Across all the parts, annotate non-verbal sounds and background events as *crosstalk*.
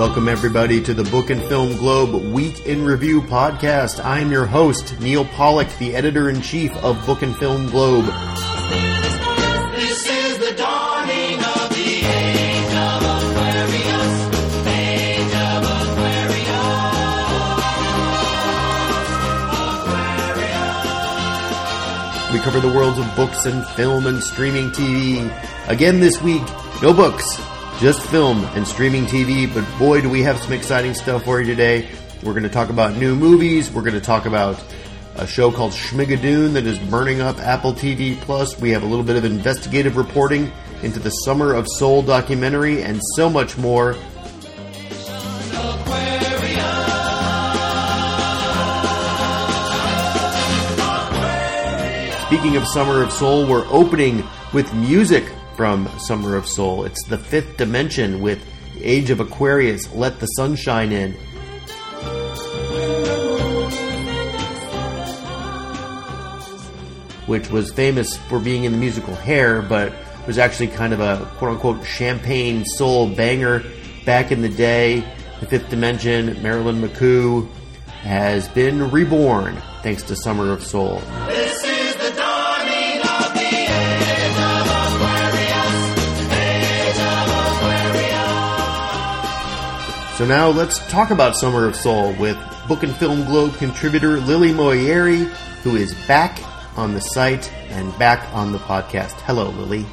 Welcome, everybody, to the Book and Film Globe Week in Review podcast. I am your host, Neil Pollack, the editor in chief of Book and Film Globe. We cover the worlds of books and film and streaming TV. Again this week, no books, just film and streaming TV, but boy, do we have some exciting stuff for you today. We're going to talk about new movies. We're going to talk about a show called Schmigadoon that is burning up Apple TV Plus. We have a little bit of investigative reporting into the Summer of Soul documentary and so much more. Speaking of Summer of Soul, we're opening with music from Summer of Soul. It's the fifth dimension with Age of Aquarius, Let the Sunshine In. Which was famous for being in the musical Hair, but was actually kind of a quote unquote champagne soul banger back in the day. The fifth dimension, Marilyn McCoo, has been reborn thanks to Summer of Soul. So now let's talk about Summer of Soul with Book and Film Globe contributor Lily Moayeri, who is back on the site and back on the podcast. Hello, Lily.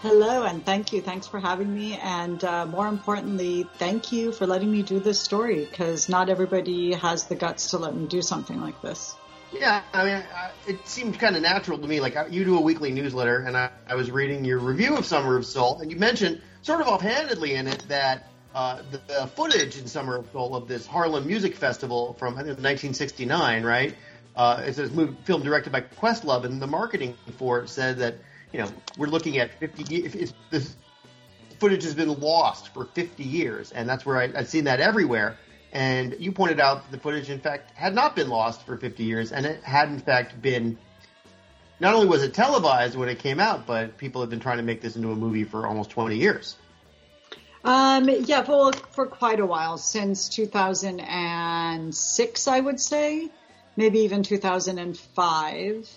Hello, and thank you. Thanks for having me. And uh, more importantly, thank you for letting me do this story because not everybody has the guts to let me do something like this. Yeah, I mean, I, it seemed kind of natural to me. Like I- you do a weekly newsletter, and I, I was reading your review of Summer of Soul, and you mentioned sort of offhandedly in it that uh, the, the footage in Summer of Soul of this Harlem Music Festival from I think 1969, right? Uh, it's a movie, film directed by Questlove, and the marketing for it said that you know we're looking at 50. ye- If, if this footage has been lost for 50 years, and that's where I, I've seen that everywhere. And you pointed out that the footage, in fact, had not been lost for 50 years, and it had, in fact, been. Not only was it televised when it came out, but people have been trying to make this into a movie for almost 20 years. Um, yeah, well, for quite a while, since 2006, I would say, maybe even 2005.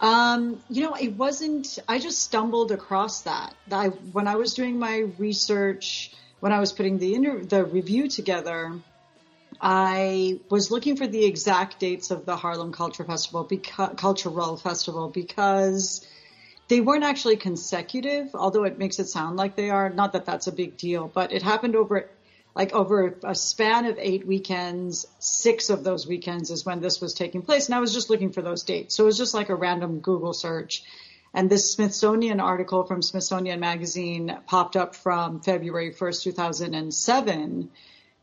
Um, you know, it wasn't, I just stumbled across that. I, when I was doing my research, when I was putting the inter- the review together, I was looking for the exact dates of the Harlem Culture Festival, because, Cultural Festival, because they weren't actually consecutive, although it makes it sound like they are. Not that that's a big deal, but it happened over like over a span of eight weekends. Six of those weekends is when this was taking place, and I was just looking for those dates. So it was just like a random Google search. And this Smithsonian article from Smithsonian Magazine popped up from February 1st, 2007,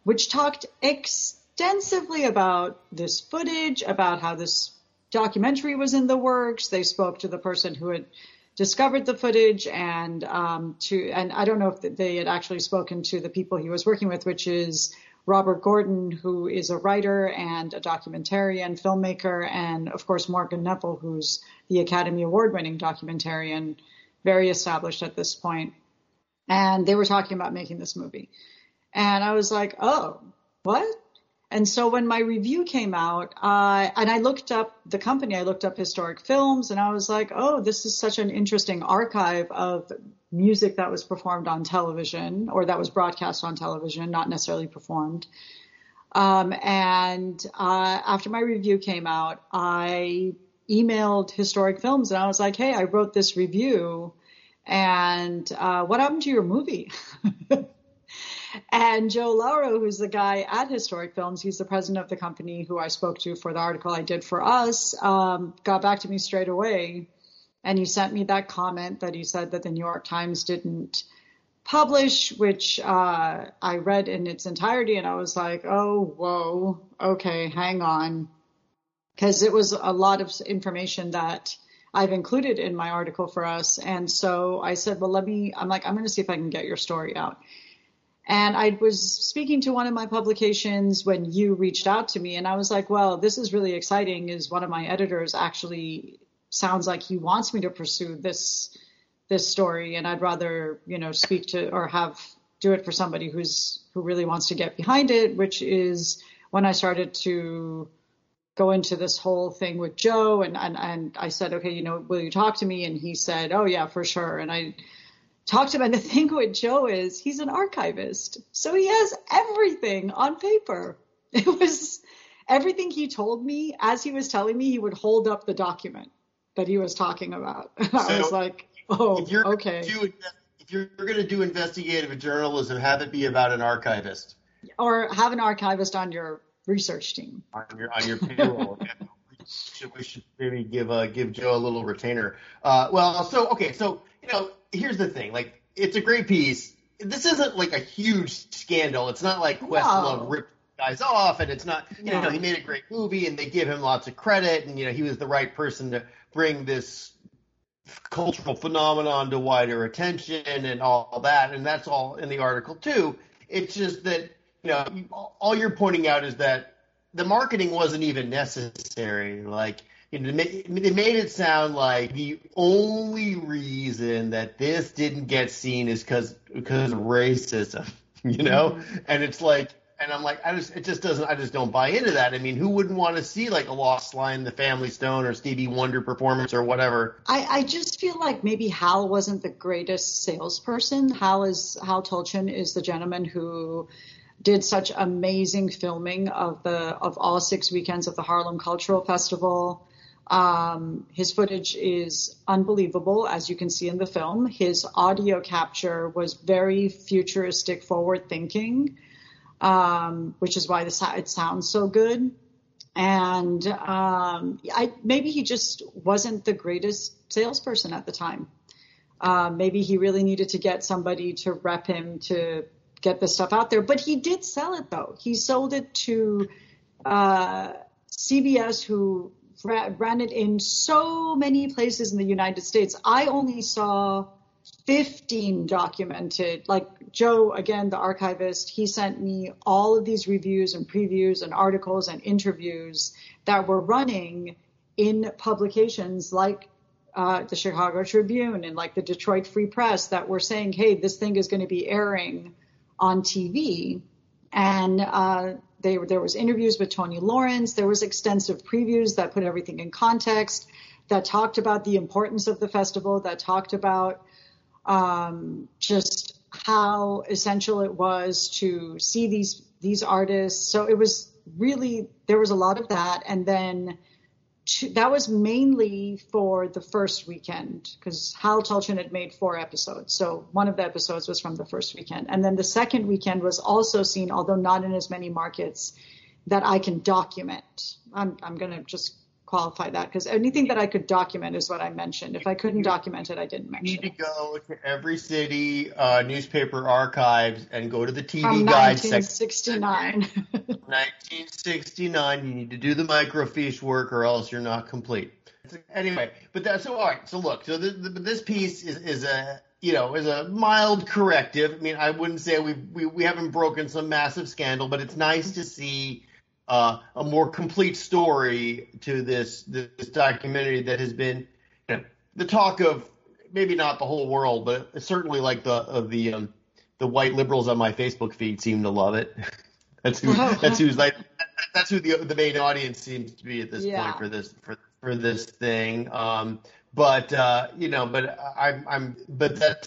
which talked extensively about this footage, about how this documentary was in the works. They spoke to the person who had discovered the footage and um, to and I don't know if they had actually spoken to the people he was working with, which is Robert Gordon, who is a writer and a documentarian, filmmaker, and of course Morgan Neville, who's the Academy Award winning documentarian, very established at this point. And they were talking about making this movie. And I was like, oh, what? And so when my review came out, uh, and I looked up the company, I looked up historic films, and I was like, oh, this is such an interesting archive of music that was performed on television or that was broadcast on television, not necessarily performed. Um, and uh, after my review came out, I emailed Historic Films and I was like, hey, I wrote this review, and uh, what happened to your movie? *laughs* And Joe Lauro, who's the guy at Historic Films, he's the president of the company who I spoke to for the article I did for us, um, got back to me straight away. And he sent me that comment that he said that the New York Times didn't publish, which uh, I read in its entirety. And I was like, oh, whoa, okay, hang on. Because it was a lot of information that I've included in my article for us. And so I said, well, let me, I'm like, I'm going to see if I can get your story out. And I was speaking to one of my publications when you reached out to me, and I was like, well, this is really exciting. Is one of my editors actually sounds like he wants me to pursue this this story, and I'd rather you know speak to or have do it for somebody who's who really wants to get behind it, which is when I started to go into this whole thing with Joe and, and, and I said, okay, you know, will you talk to me? And he said, oh yeah, for sure. And I talked about. And the *laughs* thing with Joe is he's an archivist. So he has everything on paper. *laughs* It was everything he told me as he was telling me, he would hold up the document that he was talking about. *laughs* I So, was like, oh, if you're okay. do, if you're going to do investigative journalism, have it be about an archivist Or have an archivist on your research team. on your on your payroll. We, should, we should maybe give uh, give Joe a little retainer. Uh, well, so okay, so you know, here's the thing. Like, it's a great piece. This isn't like a huge scandal. It's not like Questlove No. ripped guys off, and it's not. You No. know, he made a great movie, and they give him lots of credit, and you know, he was the right person to bring this cultural phenomenon to wider attention and all that, and that's all in the article too. It's just that you know all you're pointing out is that the marketing wasn't even necessary. Like you know, they made it sound like the only reason that this didn't get seen is because because of racism, *laughs* you know, mm-hmm. and it's like. And I'm like, I just, it just doesn't, I just don't buy into that. I mean, who wouldn't want to see like a Sly and, The Family Stone, or Stevie Wonder performance or whatever? I, I just feel like maybe Hal wasn't the greatest salesperson. Hal is Hal Tulchin is the gentleman who did such amazing filming of the of all six weekends of the Harlem Cultural Festival. Um, his footage is unbelievable, as you can see in the film. His audio capture was very futuristic, forward thinking, um, which is why it sounds so good and um, I maybe he just wasn't the greatest salesperson at the time. Uh, maybe he really needed to get somebody to rep him to get the stuff out there. But he did sell it though. He sold it to uh, CBS, who ran it in so many places in the United States. I only saw 15 documented. Like Joe, again, the archivist, he sent me all of these reviews and previews and articles and interviews that were running in publications like uh, the Chicago Tribune and like the Detroit Free Press that were saying, hey, this thing is going to be airing on TV. And uh, they, there was interviews with Tony Lawrence. There was extensive previews that put everything in context, that talked about the importance of the festival, that talked about um, just how essential it was to see these these artists. So it was really there was a lot of that, and then that was mainly for the first weekend because Hal Tulchin had made four episodes. So one of the episodes was from the first weekend, and then the second weekend was also seen, although not in as many markets that I can document. I'm I'm going to just qualify that because anything that I could document is what I mentioned. If I couldn't document it, I didn't You mention need to go to every city uh, newspaper archives and go to the TV From guide section. 1969. 1969. *laughs* You need to do the microfiche work, or else you're not complete. Anyway, but that's so. All right. So look. So this, this piece is, is a you know is a mild corrective. I mean, I wouldn't say we we we haven't broken some massive scandal, but it's nice to see uh, a more complete story to this this documentary that has been you know, the talk of maybe not the whole world, but certainly like the of the um, the white liberals on my Facebook feed seem to love it. *laughs* that's who that's who's like that's who the the main audience seems to be at this Yeah. point for this for for this thing. Um, but uh, you know, but I'm I'm but that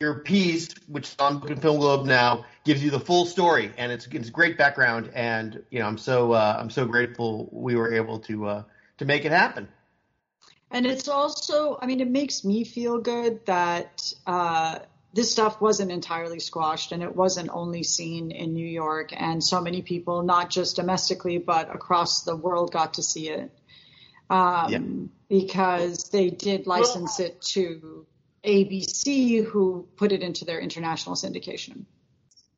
your piece, which is on Book and Film Globe now, gives you the full story, and it's it's great background, and you know, I'm so uh, I'm so grateful we were able to uh, to make it happen. And it's also, I mean, it makes me feel good that uh, this stuff wasn't entirely squashed and it wasn't only seen in New York. And so many people, not just domestically, but across the world, got to see it um, because they did license it to ABC, who put it into their international syndication.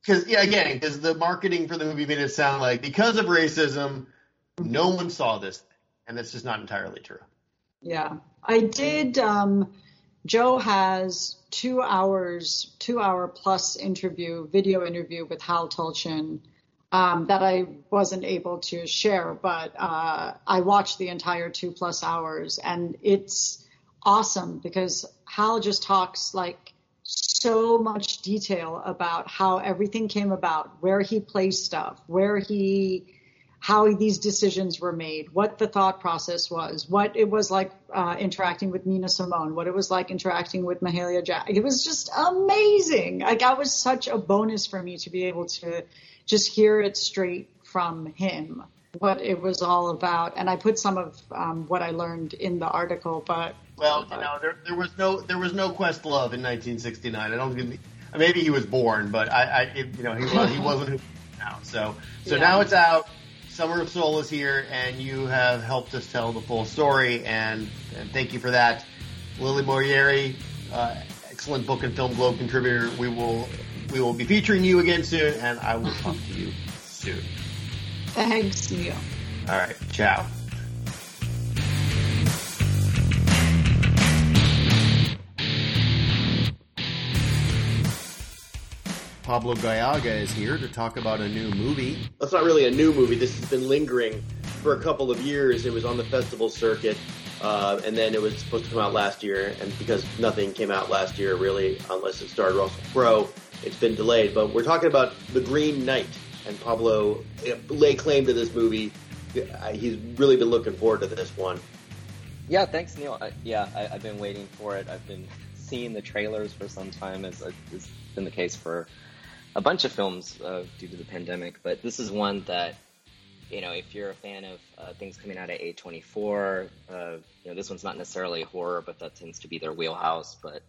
Because yeah, again, because the marketing for the movie made it sound like because of racism, no one saw this, thing. and that's just not entirely true. Yeah, I did. Um, Joe has two hours, two hour plus interview, video interview with Hal Tulchin um, that I wasn't able to share, but uh, I watched the entire two plus hours, and it's awesome because Hal just talks like so much detail about how everything came about, where he placed stuff, where he how these decisions were made, what the thought process was, what it was like uh, interacting with Nina Simone, what it was like interacting with Mahalia Jack. It was just amazing. Like that was such a bonus for me to be able to just hear it straight from him, what it was all about. And I put some of um, what I learned in the article, but Well, you know, there, there was no there was no Questlove in 1969. I don't think maybe he was born, but I, I it, you know he was he wasn't who he now. So so Yeah. now it's out. Summer of Soul is here, and you have helped us tell the full story, and, and thank you for that, Lily Moayeri, uh, excellent book and film globe contributor. We will we will be featuring you again soon, and I will talk to you soon. thanks, Neil. All right, ciao. Pablo Gallaga is here to talk about a new movie. That's not really a new movie. This has been lingering for a couple of years. It was on the festival circuit, uh, and then it was supposed to come out last year. And because nothing came out last year, really, unless it starred Russell Crowe, it's been delayed. But we're talking about The Green Knight, and Pablo lay claim to this movie. He's really been looking forward to this one. Yeah, thanks, Neil. I, yeah, I, I've been waiting for it. I've been seeing the trailers for some time, as has been the case for a bunch of films uh, due to the pandemic. But this is one that, you know, if you're a fan of uh, things coming out of A24, uh, you know, this one's not necessarily horror, but that tends to be their wheelhouse. But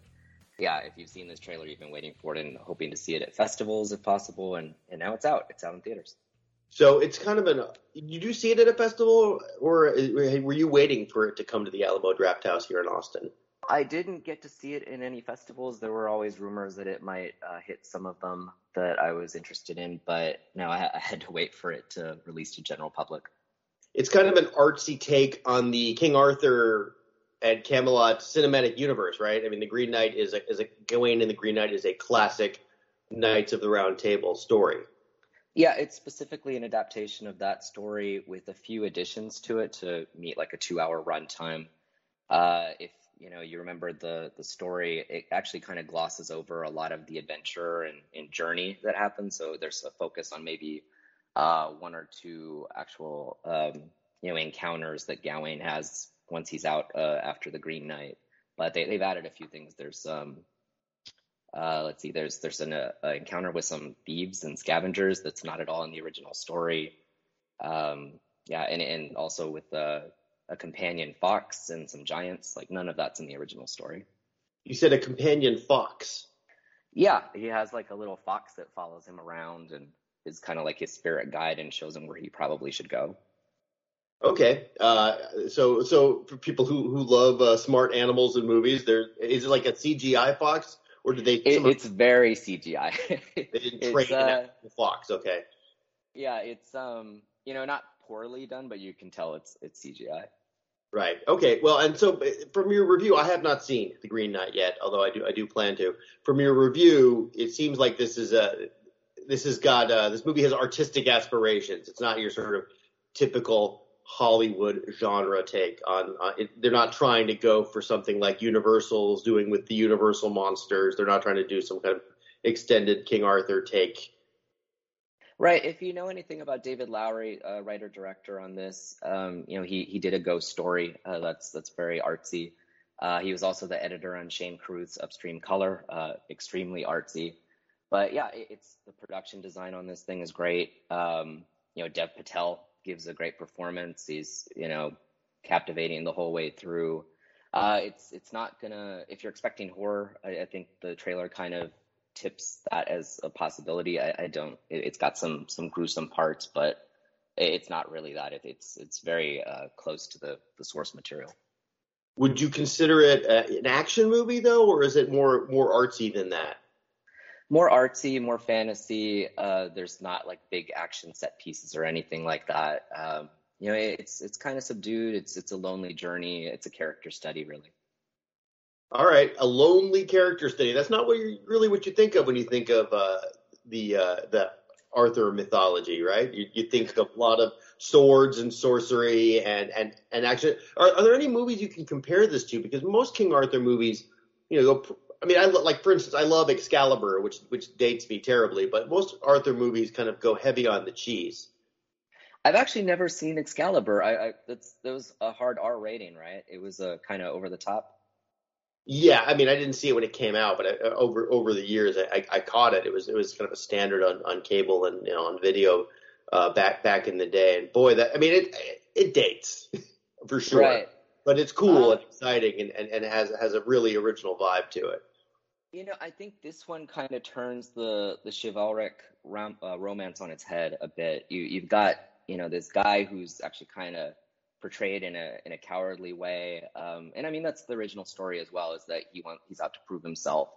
yeah, if you've seen this trailer, you've been waiting for it and hoping to see it at festivals if possible, and, and now it's out. It's out in theaters. So it's kind of an. Did you see it at a festival, or uh, were you waiting for it to come to the Alamo Drafthouse here in Austin? I didn't get to see it in any festivals. There were always rumors that it might uh, hit some of them that I was interested in, but no, I, I had to wait for it to release to general public. it's kind of an artsy take on the King Arthur and Camelot cinematic universe, right? I mean, the Green Knight is a is a Gawain and the Green Knight is a classic Knights of the Round Table story. Yeah, it's specifically an adaptation of that story with a few additions to it to meet like a two-hour runtime. Uh, if you know you remember the the story, it actually kind of glosses over a lot of the adventure and, and journey that happens. So there's a focus on maybe uh, one or two actual um, you know encounters that Gawain has once he's out uh, after the Green Knight. But they, they've added a few things. There's um, uh, let's see, there's there's an uh, encounter with some thieves and scavengers that's not at all in the original story. Um, yeah, and and also with uh, a companion fox and some giants. Like none of that's in the original story. You said a companion fox. Yeah, he has like a little fox that follows him around and is kind of like his spirit guide and shows him where he probably should go. Okay, uh, so so for people who who love uh, smart animals in movies, there is it like a CGI fox, or did they? It, it's very CGI. *laughs* they didn't train uh, actual fox. Okay. yeah, it's um, you know, not poorly done, but you can tell it's it's CGI. Right. Okay. Well, and so uh, from your review, I have not seen The Green Knight yet, although I do I do plan to. From your review, it seems like this is a this has got uh, this movie has artistic aspirations. It's not your sort of typical Hollywood genre take on. Uh, it, they're not trying to go for something like Universal's doing with the Universal monsters. They're not trying to do some kind of extended King Arthur take. Right. If you know anything about David Lowery, uh, writer director on this, um, you know he he did a ghost story uh, that's that's very artsy. Uh, he was also the editor on Shane Carruth's Upstream Color, uh, extremely artsy. But yeah, it, it's the production design on this thing is great. Um, you know, Dev Patel gives a great performance. He's you know captivating the whole way through. Uh, it's it's not gonna if you're expecting horror. I, I think the trailer kind of tips that as a possibility. I, I don't. It, it's got some some gruesome parts, but it's not really that. It, it's it's very uh, close to the the source material. Would you consider it uh, an action movie though, or is it more more artsy than that? More artsy, more fantasy. Uh, there's not like big action set pieces or anything like that. Um, you know, it's it's kind of subdued. It's it's a lonely journey. It's a character study, really. All right, a lonely character study. That's not what you really what you think of when you think of uh, the uh, the Arthur mythology, right? You, you think of a lot of swords and sorcery and and and action. Are, are there any movies you can compare this to? Because most King Arthur movies, you know, I mean, I like for instance, I love Excalibur, which which dates me terribly, but most Arthur movies kind of go heavy on the cheese. I've actually never seen Excalibur. I, I that's that was a hard R rating, right? It was a kind of over the top. Yeah, I mean, I didn't see it when it came out, but I, over over the years, I, I, caught it. It was it was kind of a standard on, on cable and you know on video uh, back back in the day. And boy, that I mean, it it dates *laughs* for sure, Right. but it's cool Uh, and exciting, and, and, and has has a really original vibe to it. You know, I think this one kind of turns the the chivalric rom uh, romance on its head a bit. You you've got you know this guy who's actually kind of portrayed in a in a cowardly way, um, and I mean that's the original story as well. Is that he want he's out to prove himself,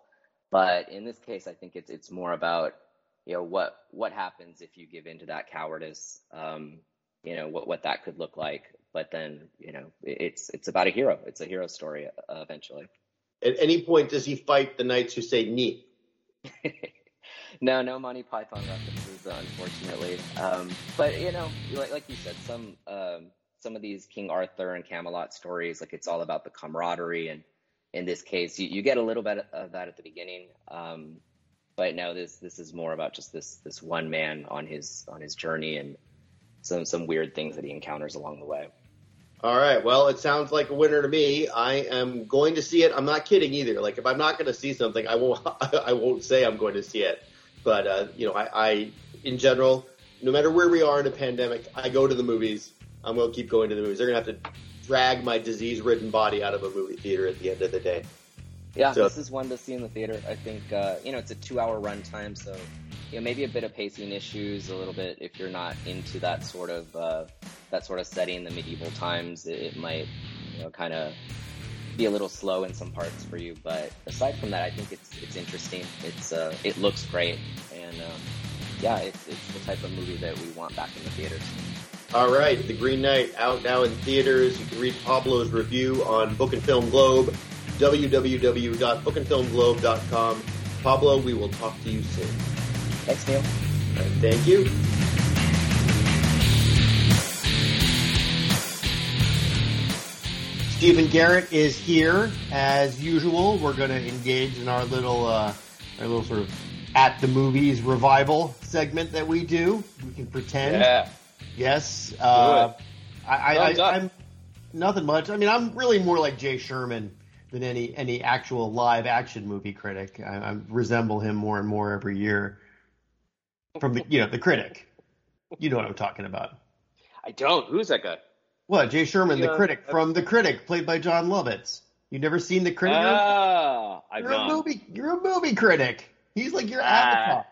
but in this case, I think it's it's more about you know what what happens if you give in to that cowardice. Um, you know what what that could look like, but then you know it's it's about a hero. It's a hero story uh, eventually. At any point, does he fight the knights who say "ni"? *laughs* no, no Monty Python references, unfortunately. Um, but you know, like, like you said, some um, some of these King Arthur and Camelot stories, like it's all about the camaraderie, and in this case, you, you get a little bit of that at the beginning. Um, but no, this this is more about just this this one man on his on his journey and some some weird things that he encounters along the way. All right. Well, it sounds like a winner to me. I am going to see it. I'm not kidding either. Like if I'm not going to see something, I won't. *laughs* I won't say I'm going to see it. But uh, you know, I, I in general, no matter where we are in a pandemic, I go to the movies. I'm going to keep going to the movies. They're going to have to drag my disease-ridden body out of a movie theater at the end of the day. Yeah, So- this is one to see in the theater. I think uh, you know it's a two-hour runtime, so you know maybe a bit of pacing issues, a little bit if you're not into that sort of uh, that sort of setting, the medieval times. It, it might you know kind of be a little slow in some parts for you, but aside from that, I think it's it's interesting. It's uh, it looks great, and um, yeah, it's it's the type of movie that we want back in the theaters. All right, The Green Knight out now in theaters. You can read Pablo's review on Book and Film Globe, www.bookandfilmglobe.com. Pablo, we will talk to you soon. Thanks, Neil. All right, thank you. Stephen Garrett is here as usual. We're going to engage in our little, uh, our little sort of at the movies revival segment that we do. We can pretend. Yeah. Yes. Uh, I, I, I'm nothing much. I mean, I'm really more like Jay Sherman than any any actual live action movie critic. I, I resemble him more and more every year. From the you know the critic, you know what I'm talking about. I don't. Who's that guy? What Jay Sherman, the Yeah, critic that's- from the critic, played by Jon Lovitz. You never seen the critic? Ah, I've you're a movie. You're a movie critic. He's like your Ah. avatar.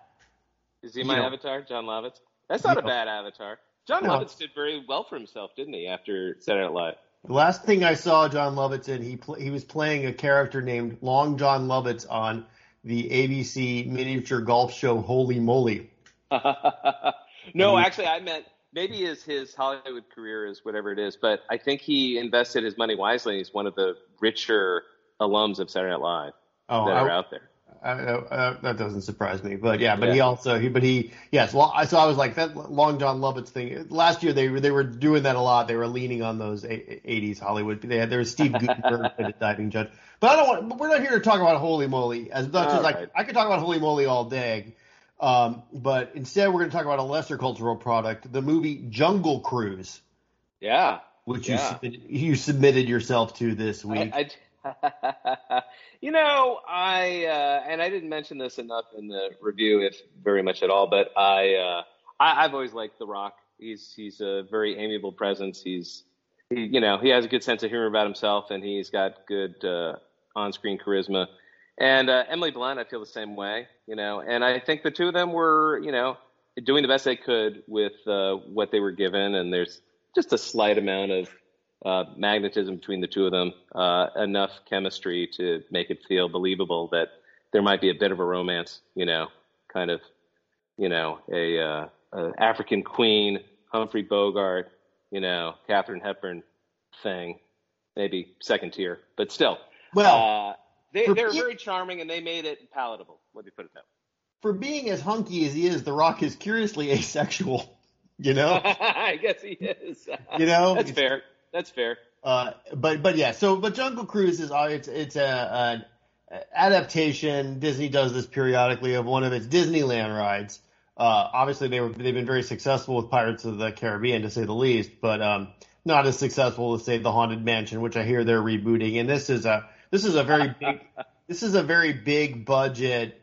Is he You my know. avatar, Jon Lovitz? That's not a No. bad avatar. John. Lovitz did very well for himself, didn't he? After Saturday Night Live. The last thing I saw Jon Lovitz in, he pl- he was playing a character named Long John Lovitz on the ABC miniature golf show Holey Moley. *laughs* no, actually, I meant maybe his his Hollywood career is whatever it is, but I think he invested his money wisely. He's one of the richer alums of Saturday Night Live Oh, that are I, out there. I, uh, that doesn't surprise me. But yeah, but he also he but he yes. Well, I so I was like that Long John Lovitz thing. Last year they were they were doing that a lot. They were leaning on those '80s Hollywood. They had there was Steve *laughs* Guttenberg a diving judge. But I don't want. But we're not here to talk about Holey Moley as much as I I could talk about Holey Moley all day. Um, but instead we're going to talk about a lesser cultural product, the movie Jungle Cruise, Yeah. which you submitted, you submitted yourself to this week. I, I, *laughs* you know, I uh, and I didn't mention this enough in the review, if very much at all. But I, uh, I I've always liked The Rock. He's he's a very amiable presence. He's he, you know he has a good sense of humor about himself, and he's got good uh, on-screen charisma. And uh, Emily Blunt, I feel the same way. You know, and I think the two of them were you know doing the best they could with uh, what they were given, and there's just a slight amount of uh, magnetism between the two of them, uh, enough chemistry to make it feel believable that there might be a bit of a romance, you know, kind of, you know, a, uh, a African queen, Humphrey Bogart, you know, Katharine Hepburn thing, maybe second tier, but still. well, uh, they, they're very charming and they made it palatable. Let me put it that way. for being as hunky as he is, The Rock is curiously *laughs* asexual. You know. *laughs* I guess he is. You know, That's fair. That's fair. Uh, but but yeah, so but Jungle Cruise is uh, it's it's a, adaptation. Disney does this periodically of one of its Disneyland rides. Uh, obviously, they were they've been very successful with Pirates of the Caribbean, to say the least, but um, not as successful as say the Haunted Mansion, which I hear they're rebooting. And this is a this is a very big *laughs* this is a very big budget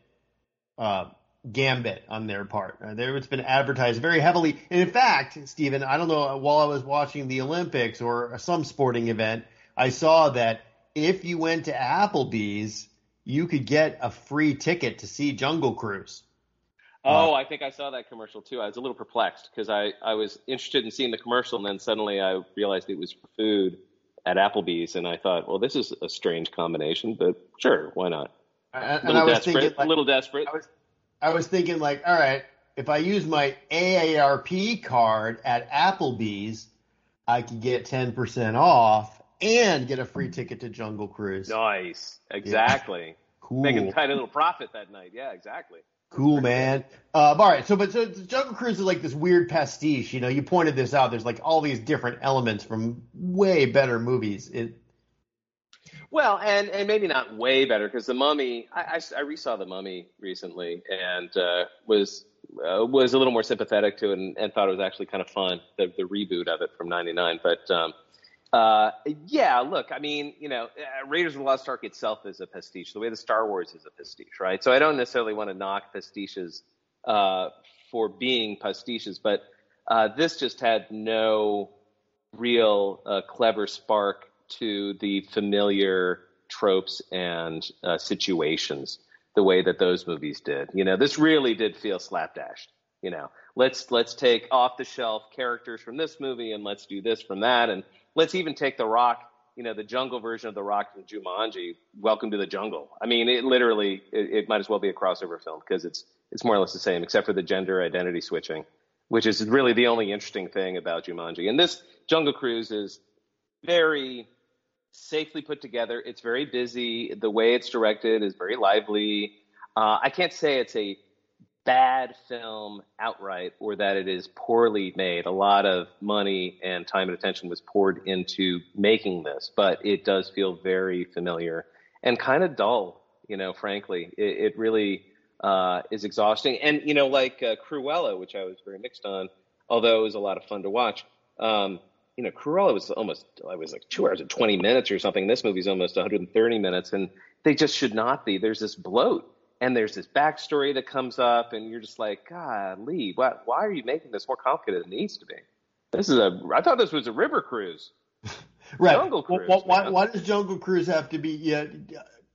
uh, gambit on their part. Uh, there, it's been advertised very heavily. And in fact, Stephen, I don't know, uh, while I was watching the Olympics or uh, some sporting event, I saw that if you went to Applebee's, you could get a free ticket to see Jungle Cruise. Oh, uh, I think I saw that commercial too. I was a little perplexed because I, I was interested in seeing the commercial, and then suddenly I realized it was for food at Applebee's, and I thought, well, this is a strange combination, but sure, why not? A little I was desperate. thinking, a like, little desperate. I was, I was thinking, like, all right, if I use my AARP card at Applebee's, I could get 10% off and get a free ticket to Jungle Cruise. Nice. Exactly. Cool. Make a tiny little profit that night. Yeah, exactly. Cool, man. Uh, all right, so but so Jungle Cruise is like this weird pastiche. You know, you pointed this out. There's like all these different elements from way better movies. It, Well, and and maybe not way better because the Mummy. I, I, I resaw the Mummy recently and uh, was uh, was a little more sympathetic to it and, and thought it was actually kind of fun the the reboot of it from '99. But um, uh, yeah, look, I mean, you know, uh, Raiders of the Lost Ark itself is a pastiche, the way the Star Wars is a pastiche, right? So I don't necessarily want to knock pastiches uh, for being pastiches, but uh, this just had no real clever spark to the familiar tropes and uh, situations the way that those movies did. You know, this really did feel slapdashed. You know, let's let's take off the shelf characters from this movie and let's do this from that, and let's even take The Rock. You know, the jungle version of The Rock from Jumanji. Welcome to the jungle. I mean, it literally it, it might as well be a crossover film because it's it's more or less the same, except for the gender identity switching, which is really the only interesting thing about Jumanji. And this Jungle Cruise is very safely put together. It's very busy. The way it's directed is very lively. Uh, I can't say it's a bad film outright or that it is poorly made. A lot of money and time and attention was poured into making this, but it does feel very familiar and kind of dull, you know, frankly. It, it really uh, is exhausting. And, you know, like uh, Cruella, which I was very mixed on, although it was a lot of fun to watch. Um, you know, Cruella was almost, I was like two hours and 20 minutes or something. This movie's almost 130 minutes, and they just should not be. There's this bloat, and there's this backstory that comes up, and you're just like, God, Lee, why, why are you making this more complicated than it needs to be? This is a, I thought this was a river cruise. *laughs* right. Jungle Cruise, why, why, why does Jungle Cruise have to be, yeah,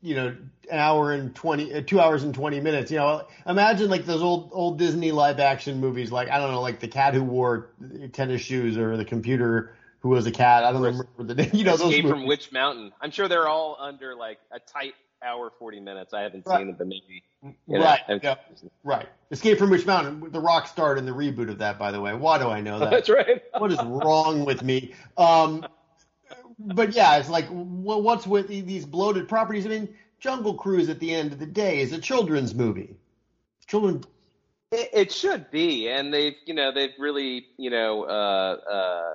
you know, an hour and 20, uh, two hours and 20 minutes? You know, imagine like those old, old Disney live action movies, like, I don't know, like the cat who wore tennis shoes or the computer who was a cat. I don't remember the name. *laughs* You know, those Escape from. Witch Mountain. I'm sure they're all under like a tight hour, 40 minutes. I haven't Right. seen them, but maybe. You know, Right. Yeah, right. Escape from Witch Mountain. The Rock starred in the reboot of that, by the way. Why do I know that? *laughs* That's right. what is wrong with me? Um, but yeah, it's like, well, what's with these bloated properties? I mean, Jungle Cruise at the end of the day is a children's movie. Children, It, it should be, and they've you know they've really you know uh, uh,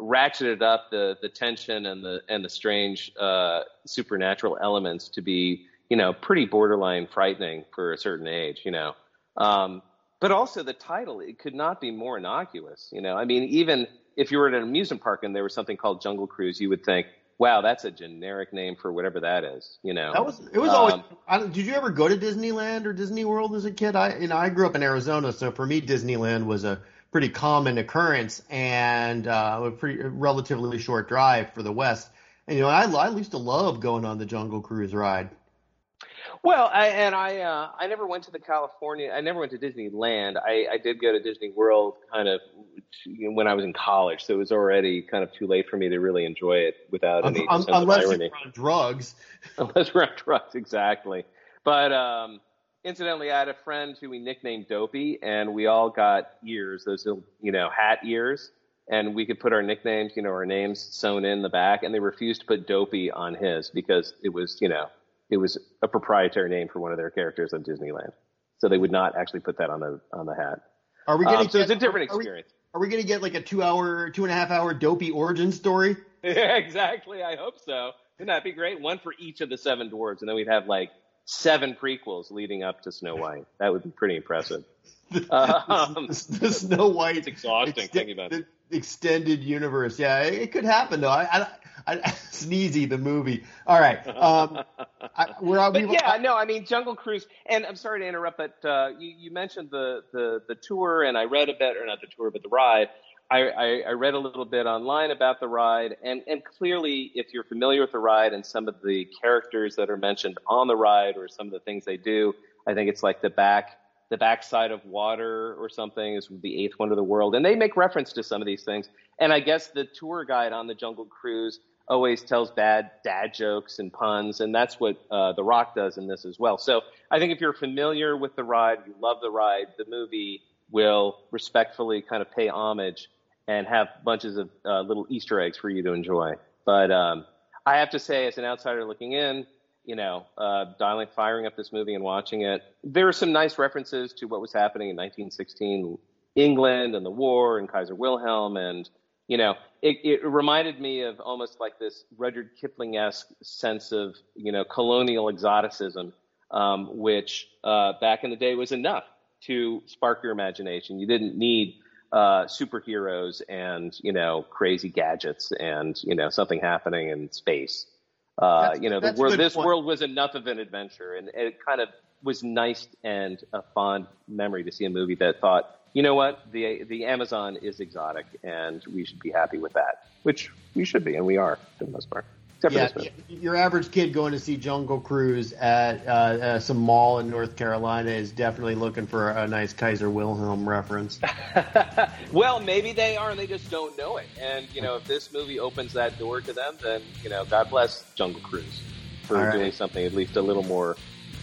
ratcheted up the the tension and the and the strange uh, supernatural elements to be you know pretty borderline frightening for a certain age, you know. Um, but also the title, it could not be more innocuous, you know. I mean, even if you were at an amusement park and there was something called Jungle Cruise, you would think, wow, that's a generic name for whatever that is, you know. that was it was always. Um, I did you ever go to Disneyland or Disney World as a kid? I you know I grew up in Arizona, so for me Disneyland was a pretty common occurrence and uh, a pretty a relatively short drive for the West. And you know I I used to love going on the Jungle Cruise ride. Well, I, and I uh, I never went to the California. I never went to Disneyland. I, I did go to Disney World kind of when I was in college, so it was already kind of too late for me to really enjoy it without any un- sense of unless irony. you're on drugs. *laughs* Unless we're on drugs, exactly. But um, incidentally, I had a friend who we nicknamed Dopey, and we all got ears, those little, you know, hat ears, and we could put our nicknames, you know, our names sewn in the back, and they refused to put Dopey on his because it was, you know, it was a proprietary name for one of their characters at Disneyland. So they would not actually put that on the on the hat. Are we gonna Um, so get, it's a different are we- experience. Are we gonna get like a two hour, two and a half hour dopey origin story? Yeah, *laughs* exactly. I hope so. Wouldn't that be great? One for each of the seven dwarves, and then we'd have like seven prequels leading up to Snow White. That would be pretty impressive. *laughs* Um, the, the Snow White. It's exhausting thinking about the extended universe. Yeah, it, it could happen though. I, I, I, *laughs* Sneezy the movie. All right. Um, I, we're, but we, yeah, no, I mean Jungle Cruise, and I'm sorry to interrupt, but uh, you, you mentioned the, the the tour, and I read a bit, or not the tour, but the ride. I, I, I read a little bit online about the ride, and and clearly, if you're familiar with the ride and some of the characters that are mentioned on the ride, or some of the things they do, I think it's like the back the backside of water or something is the eighth wonder of the world, and they make reference to some of these things. And I guess the tour guide on the Jungle Cruise always tells bad dad jokes and puns, and that's what uh, The Rock does in this as well. So I think if you're familiar with the ride, you love the ride, the movie will respectfully kind of pay homage and have bunches of uh, little Easter eggs for you to enjoy. But um, I have to say, as an outsider looking in, you know, uh, dialing, firing up this movie and watching it, there are some nice references to what was happening in 1916 England and the war and Kaiser Wilhelm and you know, it, it reminded me of almost like this Rudyard Kipling-esque sense of, you know, colonial exoticism, um, which uh, back in the day was enough to spark your imagination. You didn't need uh, superheroes and, you know, crazy gadgets and, you know, something happening in space. Uh, you know, the world, this point. world was enough of an adventure, and it kind of was nice and a fond memory to see a movie that thought, you know what, the the Amazon is exotic, and we should be happy with that, which we should be, and we are for the most part, except yeah, for this movie. your average kid going to see Jungle Cruise at uh, uh, some mall in North Carolina is definitely looking for a nice Kaiser Wilhelm reference. *laughs* well, maybe they are, and they just don't know it. And you know, if this movie opens that door to them, then you know, God bless Jungle Cruise for All right. doing something at least a little more.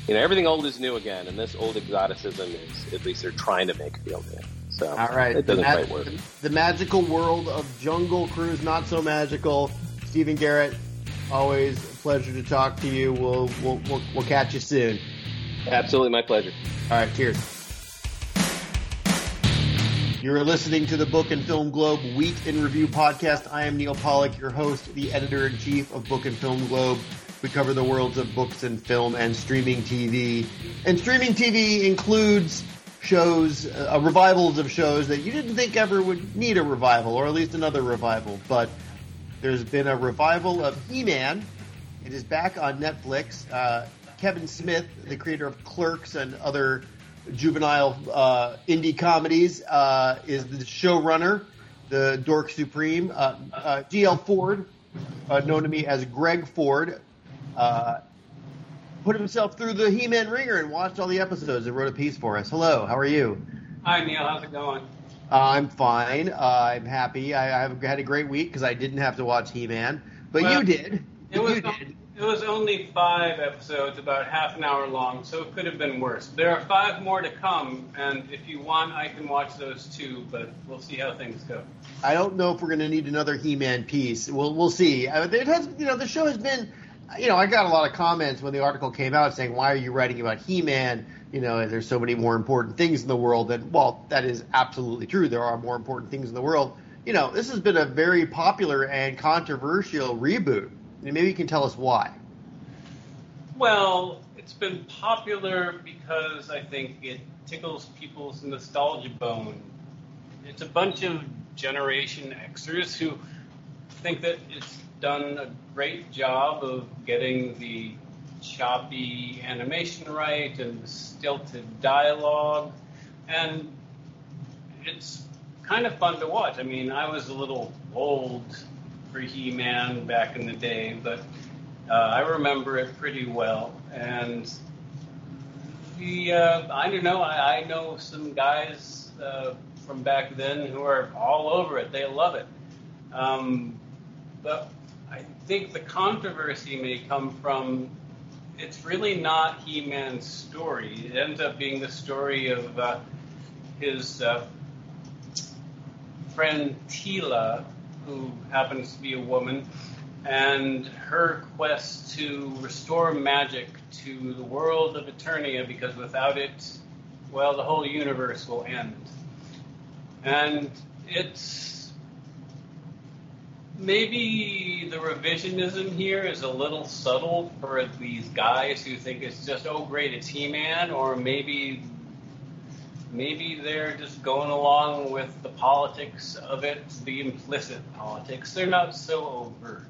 You know, everything old is new again, and this old exoticism is at least they're trying to make feel new. So All right, it the, doesn't ma- quite work. the magical world of Jungle Cruise, not so magical. Stephen Garrett, always a pleasure to talk to you. We'll we'll we'll, we'll catch you soon. Absolutely, my pleasure. All right, cheers. You're listening to the Book and Film Globe Week in Review podcast. I am Neil Pollack, your host, the editor in chief of Book and Film Globe. We cover the worlds of books and film and streaming TV. And streaming TV includes shows, uh, revivals of shows that you didn't think ever would need a revival, or at least another revival. But there's been a revival of He-Man. It is back on Netflix. Uh, Kevin Smith, the creator of Clerks and other juvenile uh, indie comedies, uh, is the showrunner, the Dork Supreme. Uh, uh, GL Ford, uh, known to me as Greg Ford, put himself through the He-Man ringer and watched all the episodes and wrote a piece for us. Hello, how are you? Hi Neil, how's it going? Uh, I'm fine. Uh, I'm happy. I, I've had a great week because I didn't have to watch He-Man, but Well, you did. It was you did. it was only five episodes, about half an hour long, so it could have been worse. There are five more to come, and if you want, I can watch those too. But we'll see how things go. I don't know if we're going to need another He-Man piece. We'll we'll see. Uh, it has, you know, the show has been, you know, I got a lot of comments when the article came out saying, "Why are you writing about He-Man?" You know, there's so many more important things in the world. And well, that is absolutely true. There are more important things in the world. You know, this has been a very popular and controversial reboot. And maybe you can tell us why. Well, it's been popular because I think it tickles people's nostalgia bone. It's a bunch of Generation Xers who think that it's done a great job of getting the choppy animation right and stilted dialogue, and it's kind of fun to watch. I mean, I was a little old for He-Man back in the day, but uh, I remember it pretty well, and the uh, I don't know. I, I know some guys uh, from back then who are all over it. They love it, um, but I think the controversy may come from it's really not He-Man's story. It ends up being the story of uh, his uh, friend Teela, who happens to be a woman, and her quest to restore magic to the world of Eternia because without it, well, the whole universe will end. And it's maybe the revisionism here is a little subtle for these guys who think it's just oh great it's He-Man, or maybe maybe they're just going along with the politics of it, the implicit politics. They're not so overt.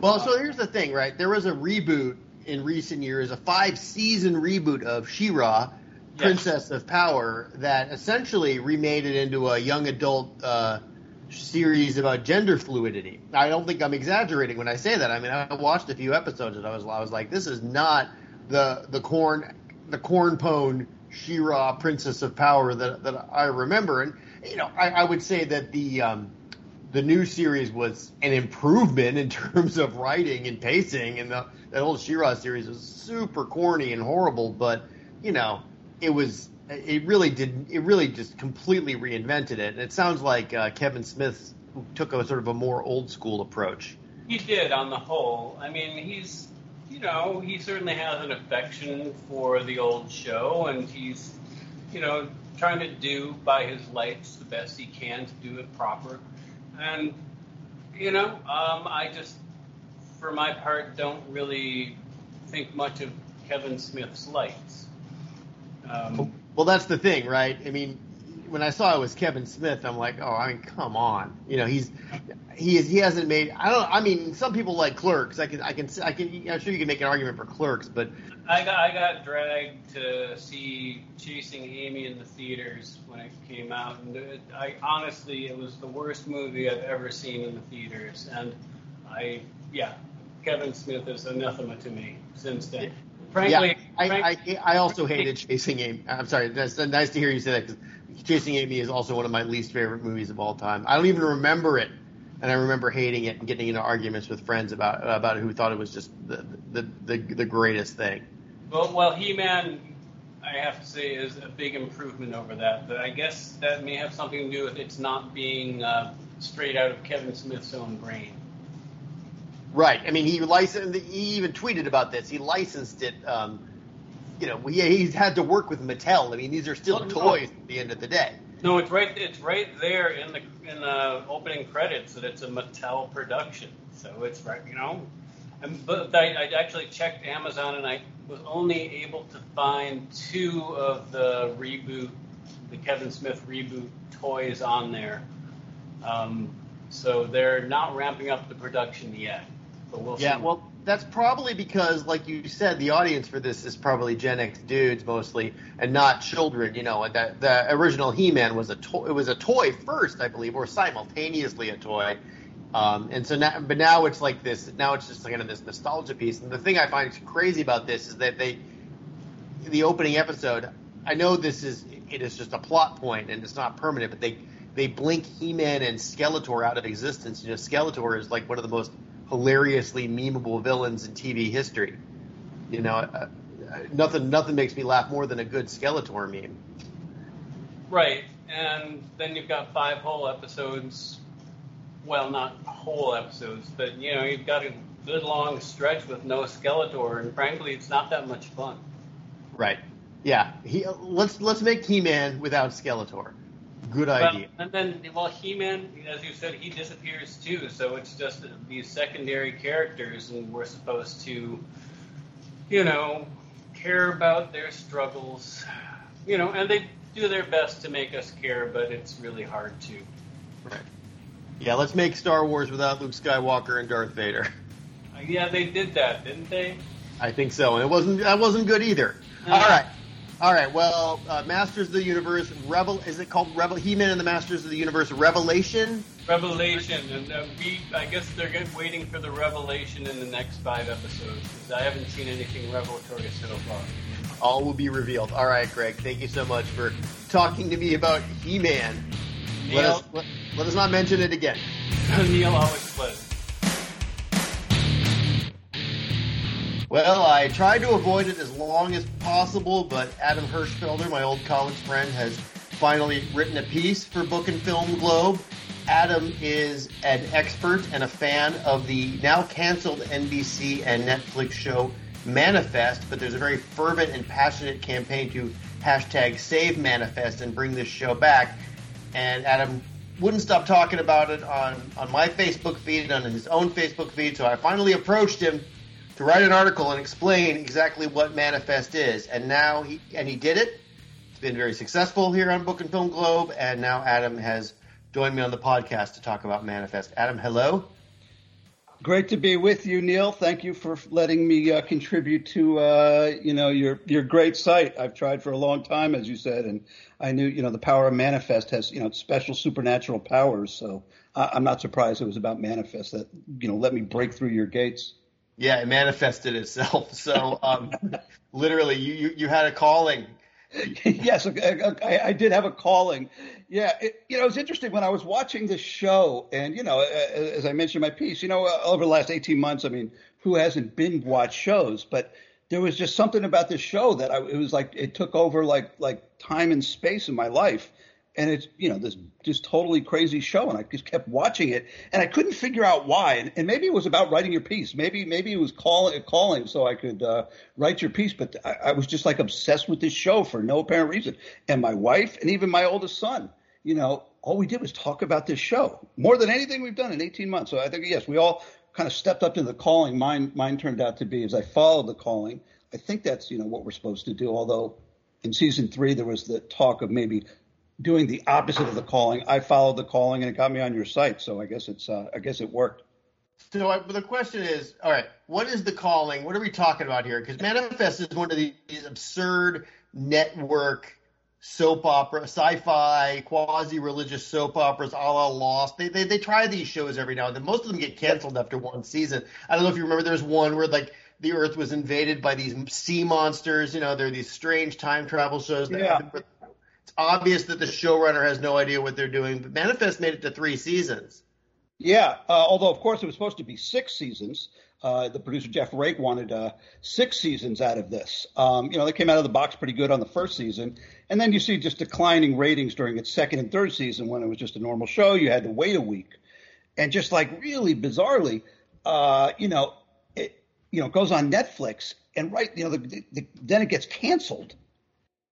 Well, so here's the thing, right? There was a reboot in recent years, a five season reboot of She-Ra, Yes. Princess of Power, that essentially remade it into a young adult uh, series about gender fluidity. I don't think I'm exaggerating when I say that. I mean, I watched a few episodes and I was I was like, this is not the the corn the corn pone She-Ra Princess of Power that that I remember. And you know, I, I would say that the um, the new series was an improvement in *laughs* terms of writing and pacing, and the that old She-Ra series was super corny and horrible. But you know, it was it really did it really just completely reinvented it. And it sounds like uh, Kevin Smith took a sort of a more old school approach. He did on the whole. I mean, he's, you know, he certainly has an affection for the old show, and he's, you know, trying to do by his lights the best he can to do it proper. And, you know, um, I just, for my part, don't really think much of Kevin Smith's lights. Um, Well, that's the thing, right? I mean, when I saw it was Kevin Smith, I'm like, oh, I mean, come on. You know, he's he is he hasn't made. I don't. I mean, some people like Clerks. I can I can I can. I'm sure you can make an argument for Clerks, but I got I got dragged to see Chasing Amy in the theaters when it came out, and it, I honestly it was the worst movie I've ever seen in the theaters, and I yeah, Kevin Smith is anathema to me since then. Frankly, yeah, I, frankly, I I also hated Chasing Amy. I'm sorry. That's nice to hear you say that because Chasing Amy is also one of my least favorite movies of all time. I don't even remember it, and I remember hating it and getting into arguments with friends about about who thought it was just the the the, the greatest thing. well, well, He-Man, I have to say, is a big improvement over that. But I guess that may have something to do with it's not being uh, straight out of Kevin Smith's own brain. Right. I mean, he licensed. He even tweeted about this. He licensed it. Um, you know, he, he's had to work with Mattel. I mean, these are still Well, no. toys at the end of the day. No, it's right. It's right there in the in the opening credits that it's a Mattel production. So it's right, you know. And, but I, I actually checked Amazon and I was only able to find two of the reboot, the Kevin Smith reboot toys on there. Um, so they're not ramping up the production yet. But we'll Yeah. see. Well, that's probably because, like you said, the audience for this is probably Gen X dudes mostly, and not children. You know, the the original He-Man was a toy. It was a toy first, I believe, or simultaneously a toy. Um, and so now, but now it's like this. Now it's just kind of this nostalgia piece. And the thing I find crazy about this is that they, the opening episode. I know this is it is just a plot point and it's not permanent, but they they blink He-Man and Skeletor out of existence. You know, Skeletor is like one of the most hilariously memeable villains in TV history. You know, uh, nothing nothing makes me laugh more than a good Skeletor meme. Right, and then you've got five whole episodes. Well, not whole episodes, but you know you've got a good long stretch with no Skeletor, and frankly, it's not that much fun. Right. Yeah. He, let's let's make He-Man without Skeletor. Good idea. and then, well, He-Man, as you said, he disappears too. So it's just these secondary characters, and we're supposed to, you know, care about their struggles. You know, and they do their best to make us care, but it's really hard to. Right. Yeah. Let's make Star Wars without Luke Skywalker and Darth Vader. Uh, Yeah, they did that, didn't they? I think so, and it wasn't that wasn't good either. Uh, All right. All right. Well, uh, Masters of the Universe, Revel. Is it called Revel? He-Man and the Masters of the Universe Revelation? Revelation, and uh, we, I guess they're get, waiting for the revelation in the next five episodes because I haven't seen anything revelatory so far. All will be revealed. All right, Greg. Thank you so much for talking to me about He-Man. Let Neil, us, let, let us not mention it again. *laughs* Neil, always pleasant. Well, I tried to avoid it as long as possible, but Adam Hirschfelder, my old college friend, has finally written a piece for Book and Film Globe. Adam is an expert and a fan of the now canceled NBC and Netflix show Manifest, but there's a very fervent and passionate campaign to hashtag save Manifest and bring this show back. And Adam wouldn't stop talking about it on, on my Facebook feed and on his own Facebook feed. So I finally approached him to write an article and explain exactly what Manifest is. And now he and he did it. It's been very successful here on Book and Film Globe. And now Adam has joined me on the podcast to talk about Manifest. Adam, hello. Great to be with you, Neil. Thank you for letting me uh, contribute to uh, you know your your great site. I've tried for a long time, as you said, and I knew you know the power of Manifest has you know special supernatural powers. So I, I'm not surprised it was about Manifest that you know let me break through your gates. Yeah, it manifested itself. *laughs* So um, literally, you, you you had a calling. *laughs* yes, I, I, did have a calling. Yeah, it, you know, it's interesting when I was watching the show, and you know, as I mentioned in my piece, you know, over the last eighteen months, I mean, who hasn't been watched shows? But there was just something about this show that I, it was like it took over like like time and space in my life, and it's you know this just totally crazy show, and I just kept watching it, and I couldn't figure out why. And, and maybe it was about writing your piece. Maybe maybe it was calling calling so I could uh, write your piece. But I, I was just like obsessed with this show for no apparent reason. And my wife and even my oldest son, you know, all we did was talk about this show more than anything we've done in 18 months. So I think yes, we all kind of stepped up to the calling. Mine mine turned out to be as I followed the calling. I think that's you know what we're supposed to do. Although in season three there was the talk of maybe doing the opposite of the calling. I followed the calling and it got me on your site. So I guess it's uh, I guess it worked. So I, but the question is, all right, what is the calling? What are we talking about here? Because Manifest is one of these absurd network soap opera, sci-fi, quasi-religious soap operas, a la Lost. They, they they try these shows every now and then. Most of them get canceled after one season. I don't know if you remember. There's one where like the Earth was invaded by these sea monsters. You know, they're these strange time travel shows. That Yeah. It's obvious that the showrunner has no idea what they're doing. But Manifest made it to three seasons. Yeah, uh, although of course it was supposed to be six seasons. Uh, the producer Jeff Rake wanted uh, six seasons out of this. Um, you know, they came out of the box pretty good on the first season, and then you see just declining ratings during its second and third season when it was just a normal show. You had to wait a week, and just like really bizarrely, uh, you know, it you know goes on Netflix, and right, you know, the, the, then it gets canceled.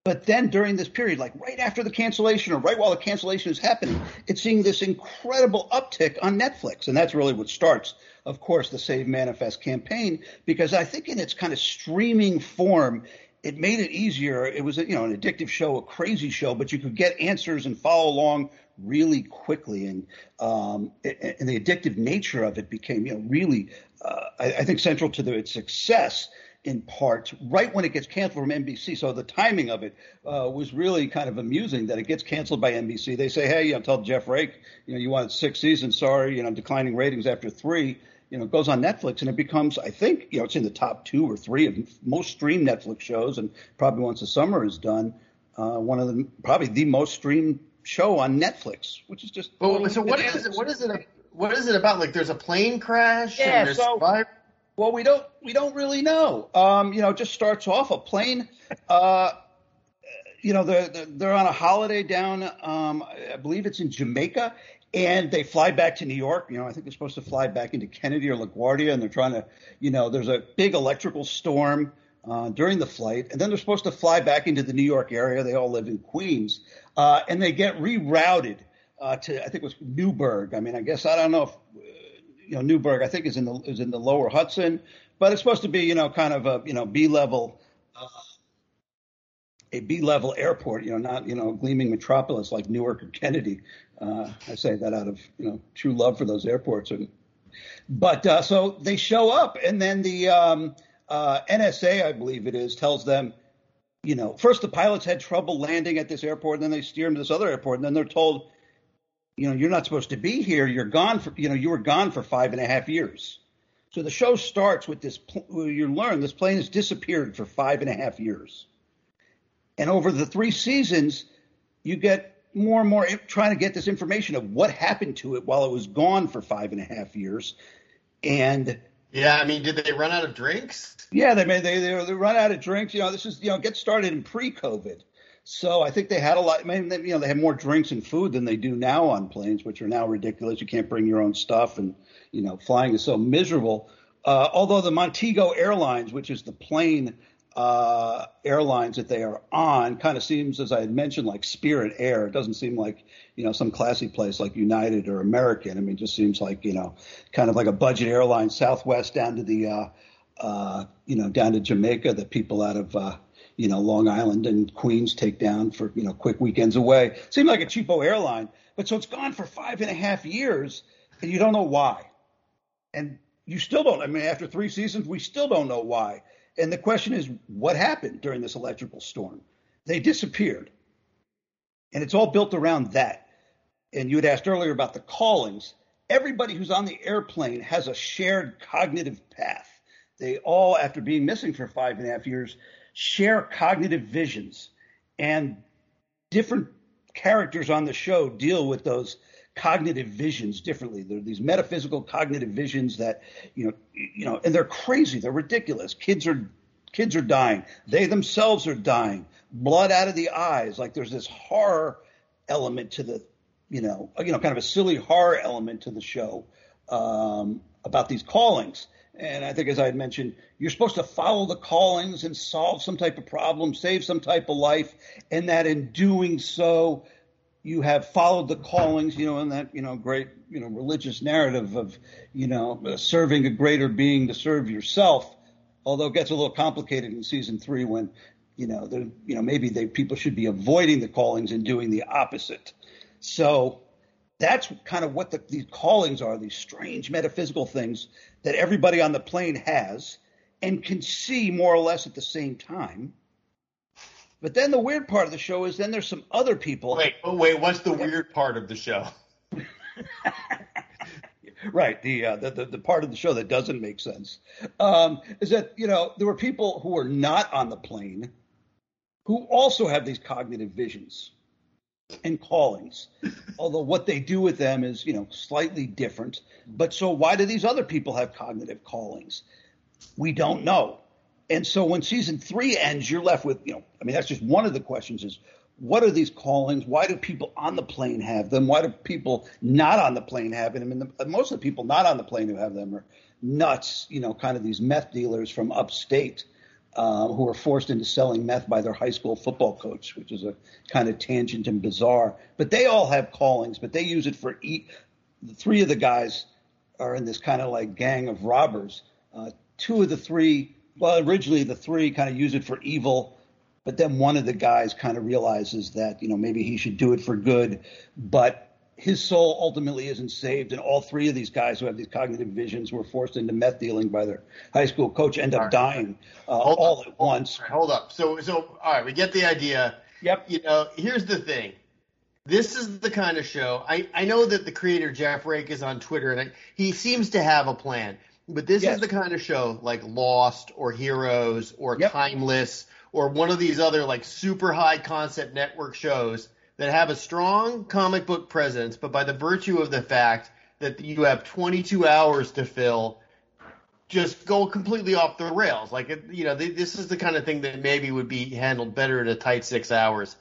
But then during this period, like right after the cancellation or right while the cancellation is happening, it's seeing this incredible uptick on Netflix. And that's really what starts, of course, the Save Manifest campaign, because I think in its kind of streaming form, it made it easier. It was, you know, an addictive show, a crazy show, but you could get answers and follow along really quickly. And, um, and the addictive nature of it became, you know, really, uh, I, I think central to the, its success in parts right when it gets canceled from NBC. So the timing of it uh, was really kind of amusing that it gets canceled by NBC. They say, hey, you know, tell Jeff Rake, you know, you wanted six seasons. Sorry, you know, declining ratings after three. You know, it goes on Netflix and it becomes, I think, you know, it's in the top two or three of most streamed Netflix shows, and probably once the summer is done, uh, one of the probably the most streamed show on Netflix, which is just. But, totally so what is bananas. it? What is it? What is it about? Like, there's a plane crash. Yeah, and there's so- survivors? Well, we don't we don't really know. Um, you know, it just starts off a plane. Uh, you know, they're they're- they're on a holiday down. Um, I believe it's in Jamaica, and they fly back to New York. You know, I think they're supposed to fly back into Kennedy or LaGuardia, and they're trying to. You know, there's a big electrical storm uh, during the flight, and then they're supposed to fly back into the New York area. They all live in Queens, uh, and they get rerouted uh, to I think it was Newburgh. I mean, I guess I don't know if you know Newburgh. I think is in the is in the lower Hudson, but it's supposed to be you know kind of a you know B level. Uh, a B level airport, you know, not you know gleaming metropolis like Newark or Kennedy. Uh, I say that out of you know true love for those airports. And, but uh, so they show up, and then the um, uh, NSA, I believe it is, tells them, you know, first the pilots had trouble landing at this airport, and then they steer them to this other airport, and then they're told, you know, you're not supposed to be here. You're gone for, you know, you were gone for five and a half years. So the show starts with this. pl- You learn this plane has disappeared for five and a half years, and over the three seasons, you get more and more trying to get this information of what happened to it while it was gone for five and a half years, and Yeah, I mean, did they run out of drinks? yeah, they may they, they they run out of drinks. You know, this is you know get started in pre-COVID, so I think they had a lot. I mean, they, you know, they had more drinks and food than they do now on planes, which are now ridiculous. You can't bring your own stuff, and you know, flying is so miserable. Uh, although the Montego Airlines, which is the plane uh, airlines that they are on kind of seems, as I had mentioned, like Spirit Air. It doesn't seem like you know some classy place like United or American. I mean, it just seems like you know kind of like a budget airline, Southwest down to the uh, uh, you know down to Jamaica that people out of uh, you know Long Island and Queens take down for you know quick weekends away. Seemed like a cheapo airline, but so it's gone for five and a half years, and you don't know why, and you still don't. I mean, after three seasons, we still don't know why. And the question is, what happened during this electrical storm? They disappeared. And it's all built around that. And you had asked earlier about the callings. Everybody who's on the airplane has a shared cognitive path. They all, after being missing for five and a half years, share cognitive visions. And different characters on the show deal with those cognitive visions differently. There are these metaphysical cognitive visions that, you know, you know, and they're crazy. They're ridiculous. Kids are kids are dying. They themselves are dying. Blood out of the eyes. Like there's this horror element to the, you know, you know, kind of a silly horror element to the show um, about these callings. And I think, as I had mentioned, you're supposed to follow the callings and solve some type of problem, save some type of life, and that in doing so, you have followed the callings, you know, in that, you know, great, you know, religious narrative of, you know, serving a greater being to serve yourself. Although it gets a little complicated in season three when, you know, there, you know, maybe they people should be avoiding the callings and doing the opposite. So that's kind of what the, these callings are, these strange metaphysical things that everybody on the plane has and can see more or less at the same time. But then the weird part of the show is then there's some other people. Wait, oh wait, what's the weird part of the show? *laughs* right, the, uh, the, the the part of the show that doesn't make sense um, is that you know there were people who were not on the plane who also have these cognitive visions and callings. Although what they do with them is you know slightly different. But so why do these other people have cognitive callings? We don't know. And so when season three ends, you're left with, you know, I mean, that's just one of the questions is what are these callings? Why do people on the plane have them? Why do people not on the plane have them? I mean, the, most of the people not on the plane who have them are nuts, you know, kind of these meth dealers from upstate uh, who are forced into selling meth by their high school football coach, which is a kind of tangent and bizarre. But they all have callings, but they use it for eat. The three of the guys are in this kind of like gang of robbers. Uh, two of the three well, originally the three kind of use it for evil, but then one of the guys kind of realizes that you know maybe he should do it for good, but his soul ultimately isn't saved, and all three of these guys who have these cognitive visions were forced into meth dealing by their high school coach, end up right. dying uh, all up, at once. All right, hold up. So, so all right, we get the idea. Yep. You know, here's the thing. This is the kind of show. I, I know that the creator Jeff Rake is on Twitter, and I, he seems to have a plan. But this Yes. is the kind of show like Lost or Heroes or Yep. Timeless or one of these other like super high concept network shows that have a strong comic book presence, but by the virtue of the fact that you have 22 hours to fill, just go completely off the rails. Like, you know, this is the kind of thing that maybe would be handled better at a tight six hours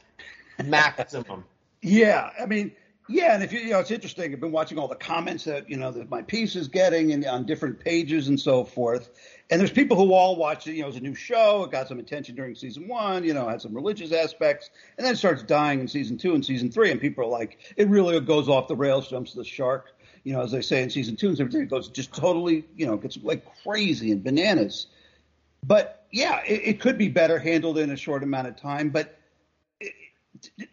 maximum. *laughs* Yeah, I mean, yeah, and if you, you know, it's interesting. I've been watching all the comments that you know that my piece is getting, and on different pages and so forth. And there's people who all watch it. You know, it's a new show. It got some attention during season one. You know, had some religious aspects, and then it starts dying in season two and season three. And people are like, it really goes off the rails, jumps the shark. You know, as they say in season two and everything, it goes just totally, you know, gets like crazy and bananas. But yeah, it, it could be better handled in a short amount of time. But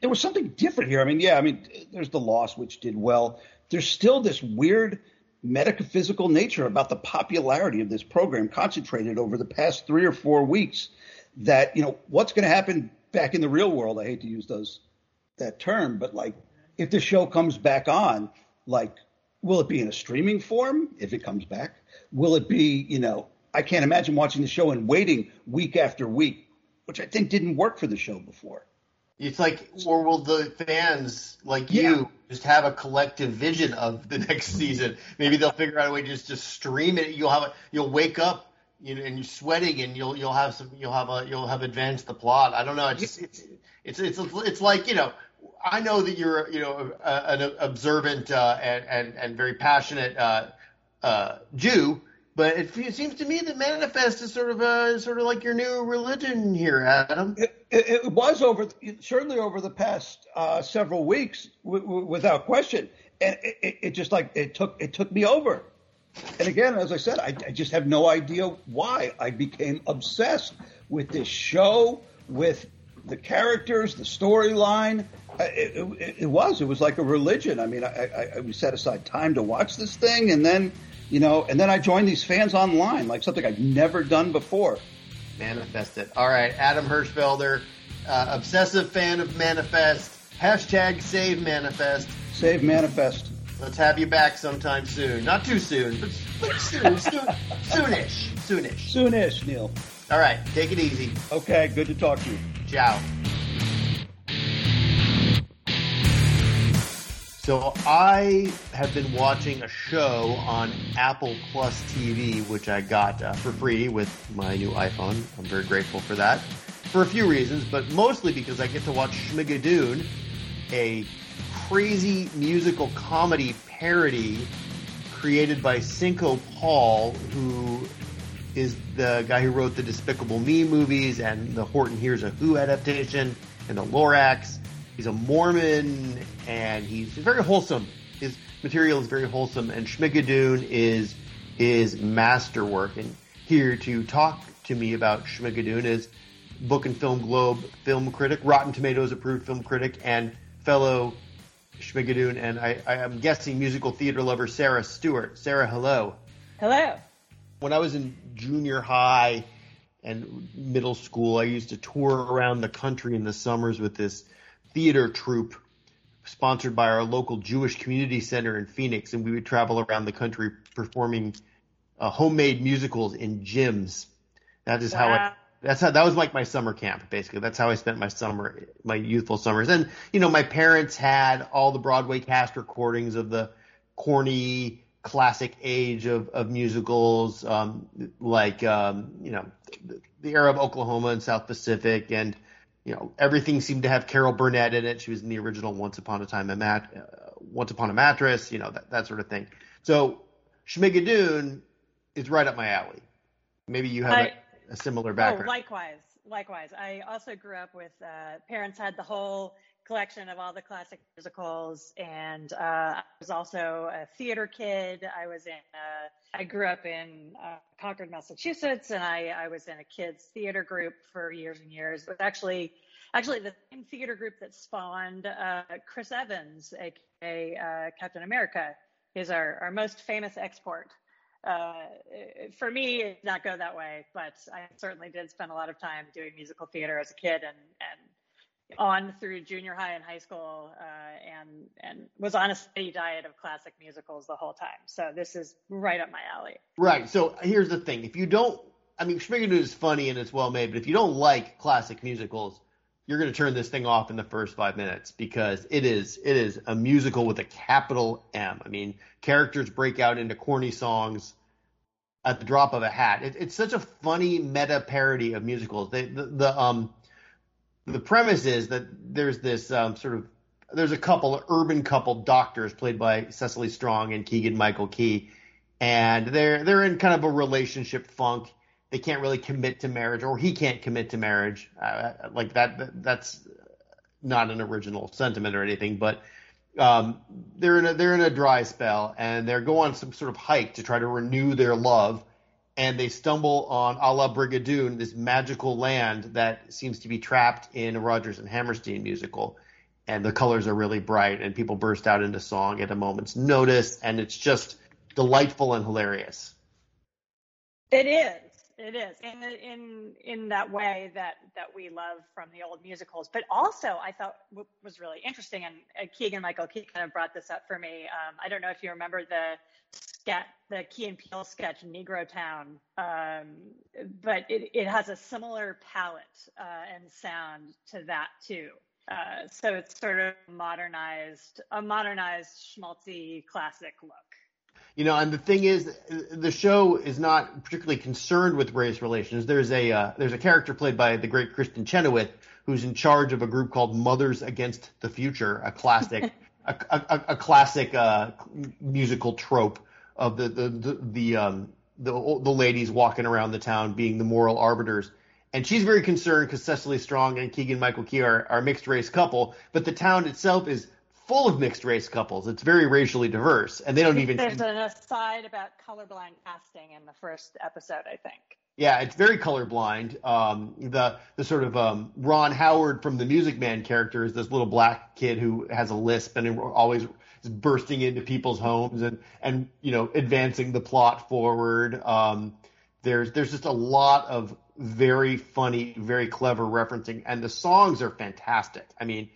there was something different here. I mean, yeah, I mean, there's the loss, which did well. There's still this weird metaphysical nature about the popularity of this program concentrated over the past three or four weeks that, you know, what's going to happen back in the real world? I hate to use those, that term, but like if the show comes back on, like, will it be in a streaming form if it comes back? Will it be, you know, I can't imagine watching the show and waiting week after week, which I think didn't work for the show before. It's like, or will the fans like Yeah. you just have a collective vision of the *laughs* next season? Maybe they'll figure out a way to just to stream it. You'll have a, you'll wake up you know, and you're sweating, and you'll you'll have some you'll have a you'll have advanced the plot. I don't know. It's just, it's it's it's it's like you know. I know that you're you know a, an observant uh, and, and and very passionate uh, uh, Jew, but it, seems to me that Manifest is sort of uh, sort of like your new religion here, Adam. It, it, was over, certainly over the past uh, several weeks, w- w- without question. And it, just like it took it took me over. And again, as I said, I, I just have no idea why I became obsessed with this show, with the characters, the storyline. It, it, it was. It was like a religion. I mean, I, I, I we set aside time to watch this thing, and then, you know, and then I joined these fans online, like something I've never done before. Manifest it. All right, Adam Hirschfelder, uh, obsessive fan of Manifest. Hashtag save Manifest. Save Manifest. Let's have you back sometime soon. Not too soon, but, but soon, soon, soonish, soonish. Soonish, Neil. All right, take it easy. Okay, good to talk to you. Ciao. So I have been watching a show on Apple Plus TV, which I got uh, for free with my new iPhone. I'm very grateful for that, for a few reasons, but mostly because I get to watch Schmigadoon, a crazy musical comedy parody created by Cinco Paul, who is the guy who wrote the Despicable Me movies and the Horton Hears a Who adaptation and the Lorax. He's a Mormon and he's very wholesome. His material is very wholesome and Schmigadoon is his masterwork. And here to talk to me about Schmigadoon is Book and Film Globe film critic, Rotten Tomatoes approved film critic, and fellow Schmigadoon and I, I am guessing musical theater lover Sarah Stewart. Sarah, hello Hello. when I was in junior high and middle school, I used to tour around the country in the summers with this theater troupe sponsored by our local Jewish community center in Phoenix, and we would travel around the country performing uh, homemade musicals in gyms. That is how I. That's how that was like my summer camp, basically. That's how I spent my summer, my youthful summers. And you know, my parents had all the Broadway cast recordings of the corny classic age of, of musicals, um, like um, you know, the, the era of Oklahoma and South Pacific, and you know, everything seemed to have Carol Burnett in it. She was in the original Once Upon a Time a Mat, uh, Once Upon a Mattress, you know, that that sort of thing. So Schmigadoon is right up my alley. Maybe you have I- a, a similar background. Oh, background. likewise, likewise. I also grew up with uh, parents had the whole collection of all the classic musicals, and uh, I was also a theater kid. I was in. Uh, I grew up in uh, Concord, Massachusetts, and I, I was in a kids theater group for years and years. It was actually actually the same theater group that spawned uh, Chris Evans, aka uh, Captain America. Is our, our most famous export. Uh, for me, it did not go that way, but I certainly did spend a lot of time doing musical theater as a kid and, and on through junior high and high school, uh, and, and was on a steady diet of classic musicals the whole time. So this is right up my alley. Right. So here's the thing: if you don't, I mean, Schmigadoon is funny and it's well made, but if you don't like classic musicals, you're going to turn this thing off in the first five minutes because it is it is a musical with a capital M. I mean, characters break out into corny songs at the drop of a hat. It, it's such a funny meta parody of musicals. They, the, the um the premise is that there's this um, sort of there's a couple, urban couple doctors played by Cecily Strong and Keegan Michael Key, and they're they're in kind of a relationship funk. They can't really commit to marriage, or he can't commit to marriage. Uh, like that, that, that's not an original sentiment or anything, but um, they're in a they're in a dry spell, and they're going on some sort of hike to try to renew their love and they stumble on a la Brigadoon, this magical land that seems to be trapped in a Rodgers and Hammerstein musical. And the colors are really bright, and people burst out into song at a moment's notice, and it's just delightful and hilarious. It is. It is in in in that way that that we love from the old musicals, but also I thought what was really interesting, and Keegan Michael Key kind of brought this up for me. Um, I don't know if you remember the sketch, the Key and sketch Negro Town, um, but it it has a similar palette uh, and sound to that too. Uh, so it's sort of modernized, a modernized schmaltzy classic look. You know, and the thing is, the show is not particularly concerned with race relations. There's a uh, there's a character played by the great Kristin Chenoweth who's in charge of a group called Mothers Against the Future, a classic *laughs* a, a, a classic uh, musical trope of the the the, the um, the the ladies walking around the town being the moral arbiters. And she's very concerned because Cecily Strong and Keegan Michael Key are, are a mixed race couple, but the town itself is full of mixed race couples. It's very racially diverse, and they don't even. There's an aside about colorblind casting in the first episode, I think. Yeah, it's very colorblind. Um, the the sort of um, Ron Howard from the Music Man character is this little black kid who has a lisp and always is bursting into people's homes and and you know advancing the plot forward. Um, there's there's just a lot of very funny, very clever referencing, and the songs are fantastic. I mean,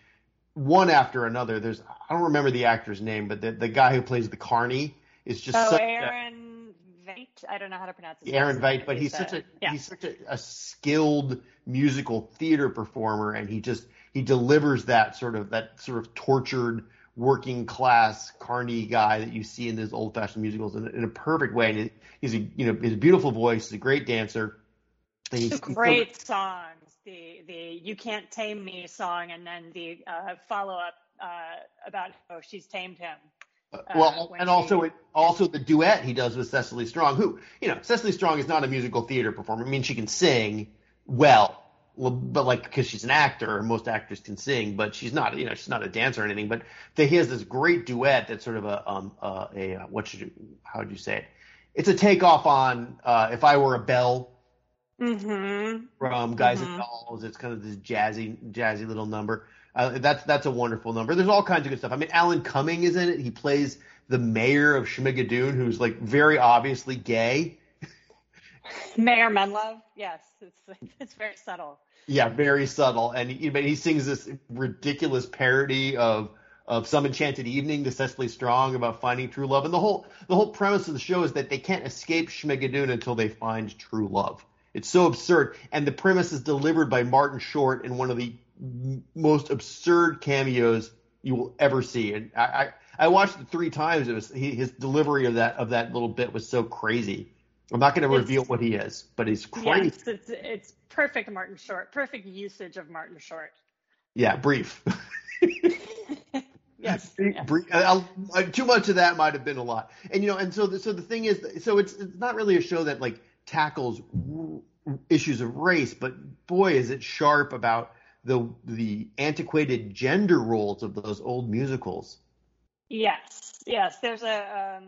one after another. There's I don't remember the actor's name, but the the guy who plays the Carney is just Oh, such a- Aaron Tveit. I don't know how to pronounce his Aaron Tveit, but he's such a yeah. he's such a, a skilled musical theater performer, and he just he delivers that sort of that sort of tortured working class Carney guy that you see in those old fashioned musicals in, in a perfect way. And he's a you know his beautiful voice, he's a great dancer. And he's, great songs. The the "You Can't Tame Me" song, and then the uh, follow up uh, about how she's tamed him. Uh, uh, well, and she- also it, also the duet he does with Cecily Strong, who you know Cecily Strong is not a musical theater performer. I mean, she can sing well, well, but like because she's an actor, most actors can sing, but she's not you know she's not a dancer or anything. But the, he has this great duet that's sort of a um uh, a what should you how would you say it? It's a takeoff on uh, if I were a bell Mm-hmm. from Guys and Mhm. Dolls. It's kind of this jazzy, jazzy little number. Uh, that's that's a wonderful number. There's all kinds of good stuff. I mean, Alan Cumming is in it. He plays the mayor of Schmigadoon, who's like very obviously gay. *laughs* Mayor Menlove. Yes, it's it's very subtle. Yeah, very subtle, and he, but he sings this ridiculous parody of of Some Enchanted Evening to Cecily Strong about finding true love, and the whole the whole premise of the show is that they can't escape Schmigadoon until they find true love. It's so absurd, and the premise is delivered by Martin Short in one of the most absurd cameos you will ever see. And I I, I watched it three times. It was he, his delivery of that of that little bit was so crazy. I'm not going to reveal what he is, but he's crazy. Yes, it's it's perfect Martin Short. Perfect usage of Martin Short. Yeah, brief. *laughs* Yes. Uh, uh, too much of that might have been a lot, and you know, and so the, so the thing is, so it's it's not really a show that like tackles issues of race, but boy, is it sharp about the the antiquated gender roles of those old musicals. Yes, yes. There's a um,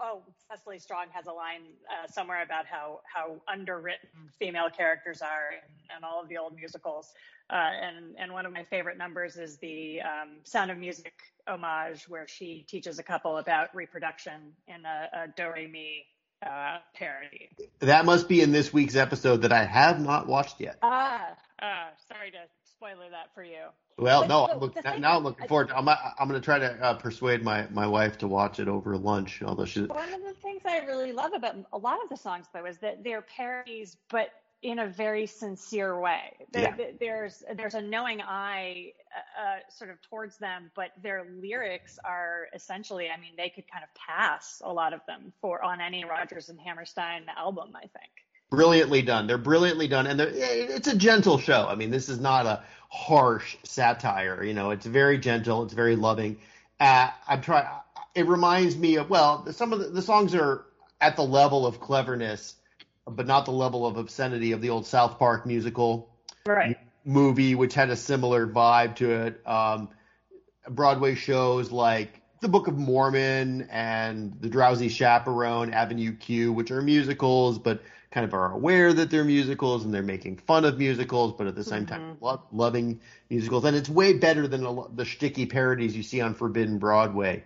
oh, Cecily Strong has a line uh, somewhere about how how underwritten female characters are in, in all of the old musicals, uh, and and one of my favorite numbers is the um, Sound of Music homage, where she teaches a couple about reproduction in a, a Do Re Mi uh, parody. That must be in this week's episode that I have not watched yet. Ah, ah, sorry to spoiler that for you. Well, But- no, but I'm *laughs* look, the now I'm looking forward. To, I'm I'm going to try to uh, persuade my my wife to watch it over lunch, although she One of the things I really love about a lot of the songs, though, is that they're parodies, but in a very sincere way. There, Yeah. there- There's there's a knowing eye, uh, uh, sort of towards them, but their lyrics are essentially, I mean, they could kind of pass a lot of them for on any Rodgers and Hammerstein album. I think. brilliantly done. They're brilliantly done, and it's a gentle show. I mean, this is not a harsh satire. You know, it's very gentle. It's very loving. Uh, I'm trying. It reminds me of well, some of the, the songs are at the level of cleverness, but not the level of obscenity of the old South Park musical Right. movie, which had a similar vibe to it. Um, Broadway shows like The Book of Mormon and The Drowsy Chaperone, Avenue Q, which are musicals, but kind of are aware that they're musicals and they're making fun of musicals, but at the same time lo- loving musicals. And it's way better than lo- the sticky parodies you see on Forbidden Broadway.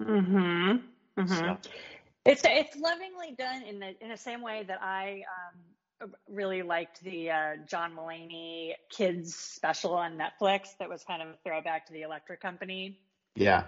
Mm-hmm. hmm So- It's it's lovingly done in the in the same way that I um, really liked the uh, John Mulaney kids special on Netflix. That was kind of a throwback to the Electric Company. Yeah.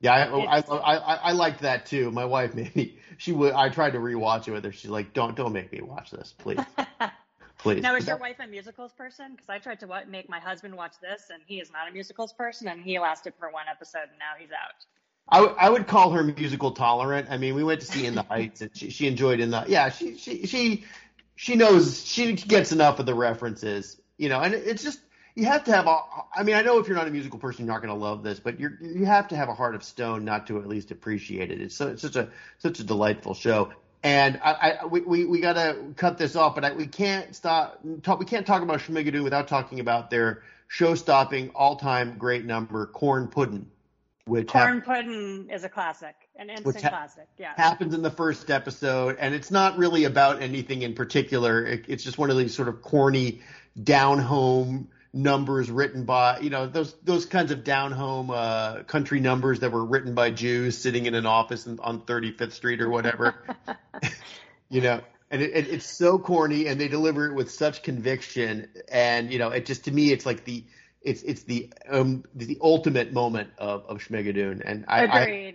Yeah, I, I, I, I, liked that too. My wife *laughs* made me. She would. I tried to rewatch it with her. She's like, "Don't, don't make me watch this, please, *laughs* please." Now, is your wife a musicals person? Because I tried to make my husband watch this, and he is not a musicals person, and he lasted for one episode, and now he's out. I, w- I would call her musical tolerant. I mean, we went to see In the Heights, and she, she enjoyed In the. Yeah, she she she she knows she gets enough of the references, you know. And it's just you have to have a. I mean, I know if you're not a musical person, you're not going to love this, but you're you have to have a heart of stone not to at least appreciate it. It's, so, it's such a such a delightful show. And I, I we, we, we got to cut this off, but I, we can't stop. Talk, we can't talk about Schmigadoon without talking about their show-stopping, all-time great number, Corn Puddin', which hap- Corn pudding is a classic, an instant ha- classic. Yeah. happens in the first episode, and it's not really about anything in particular. It, it's just one of these sort of corny, down-home numbers written by you know those those kinds of down-home uh, country numbers that were written by Jews sitting in an office in, on 35th Street or whatever. *laughs* you know, and it, it, it's so corny, and they deliver it with such conviction, and you know, it just to me, it's like the it's it's the um the ultimate moment of of Schmigadoon, and I, I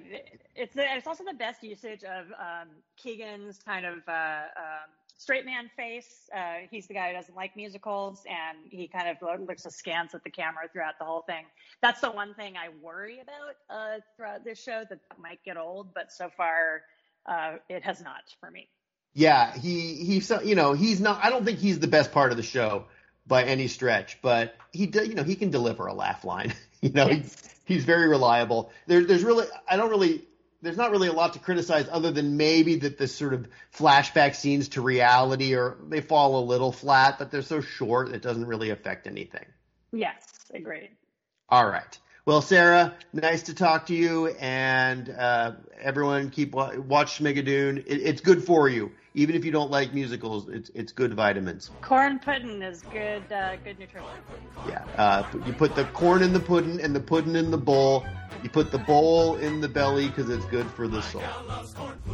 it's the, it's also the best usage of um, Keegan's kind of uh, um, straight man face. Uh, he's the guy who doesn't like musicals, and he kind of lo- looks askance at the camera throughout the whole thing. That's the one thing I worry about uh, throughout this show that might get old, but so far uh, it has not for me. Yeah, he he's you know he's not. I don't think he's the best part of the show by any stretch, but he you know he can deliver a laugh line. *laughs* you know Yes. he, he's very reliable. There, there's really I don't really there's not really a lot to criticize other than maybe that the sort of flashback scenes to reality or they fall a little flat, but they're so short it doesn't really affect anything. Yes, agreed. All right. Well, Sarah, nice to talk to you, and uh, everyone keep watch Schmigadoon. It, it's good for you, even if you don't like musicals. It's it's good vitamins. Corn pudding is good, uh, good nutrition. Yeah. Uh, you put the corn in the pudding and the pudding in the bowl. You put the bowl in the belly because it's good for the soul.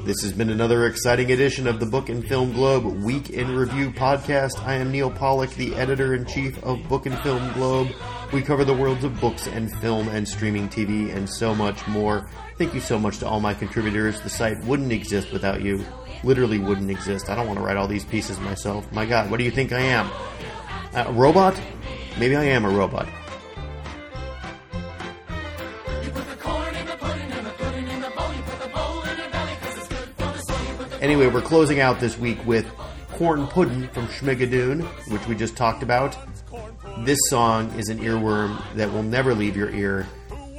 This has been another exciting edition of the Book and Film Globe Week in Review podcast. I am Neil Pollack, the editor in chief of Book and Film Globe. We cover the worlds of books and film and streaming TV and so much more. Thank you so much to all my contributors. The site wouldn't exist without you. Literally wouldn't exist. I don't want to write all these pieces myself. My God, what do you think I am? A robot? Maybe I am a robot. Anyway, we're closing out this week with Corn Puddin' from Schmigadoon, which we just talked about. This song is an earworm that will never leave your ear.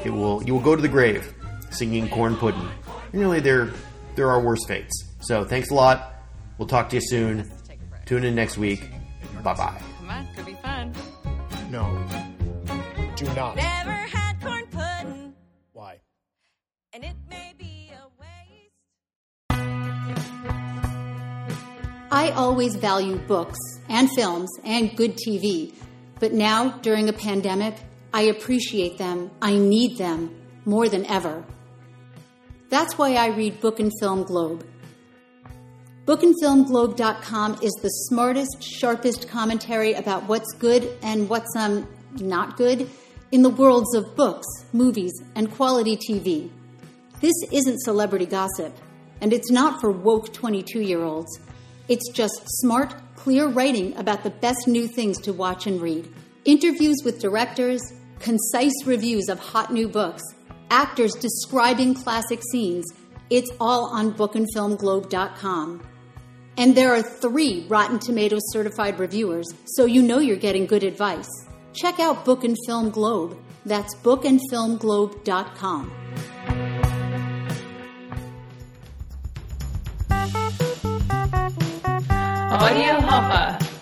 It will you will go to the grave singing Corn Puddin'. Really there there are worse fates. So thanks a lot. We'll talk to you soon. Tune in next week. Bye bye. Come on, could be fun. No. Do not. Never had corn pudding, Why? and it may be a waste. I always value books and films and good TV, but now, during a pandemic, I appreciate them, I need them more than ever. That's why I read Book and Film Globe. Bookandfilmglobe.com is the smartest, sharpest commentary about what's good and what's um not good in the worlds of books, movies, and quality TV. This isn't celebrity gossip, and it's not for woke 22 year olds. It's just smart, clear writing about the best new things to watch and read. Interviews with directors, concise reviews of hot new books, actors describing classic scenes. It's all on bookandfilmglobe.com. And there are three Rotten Tomatoes certified reviewers, so you know you're getting good advice. Check out Book and Film Globe. That's bookandfilmglobe.com. Audio Hopper.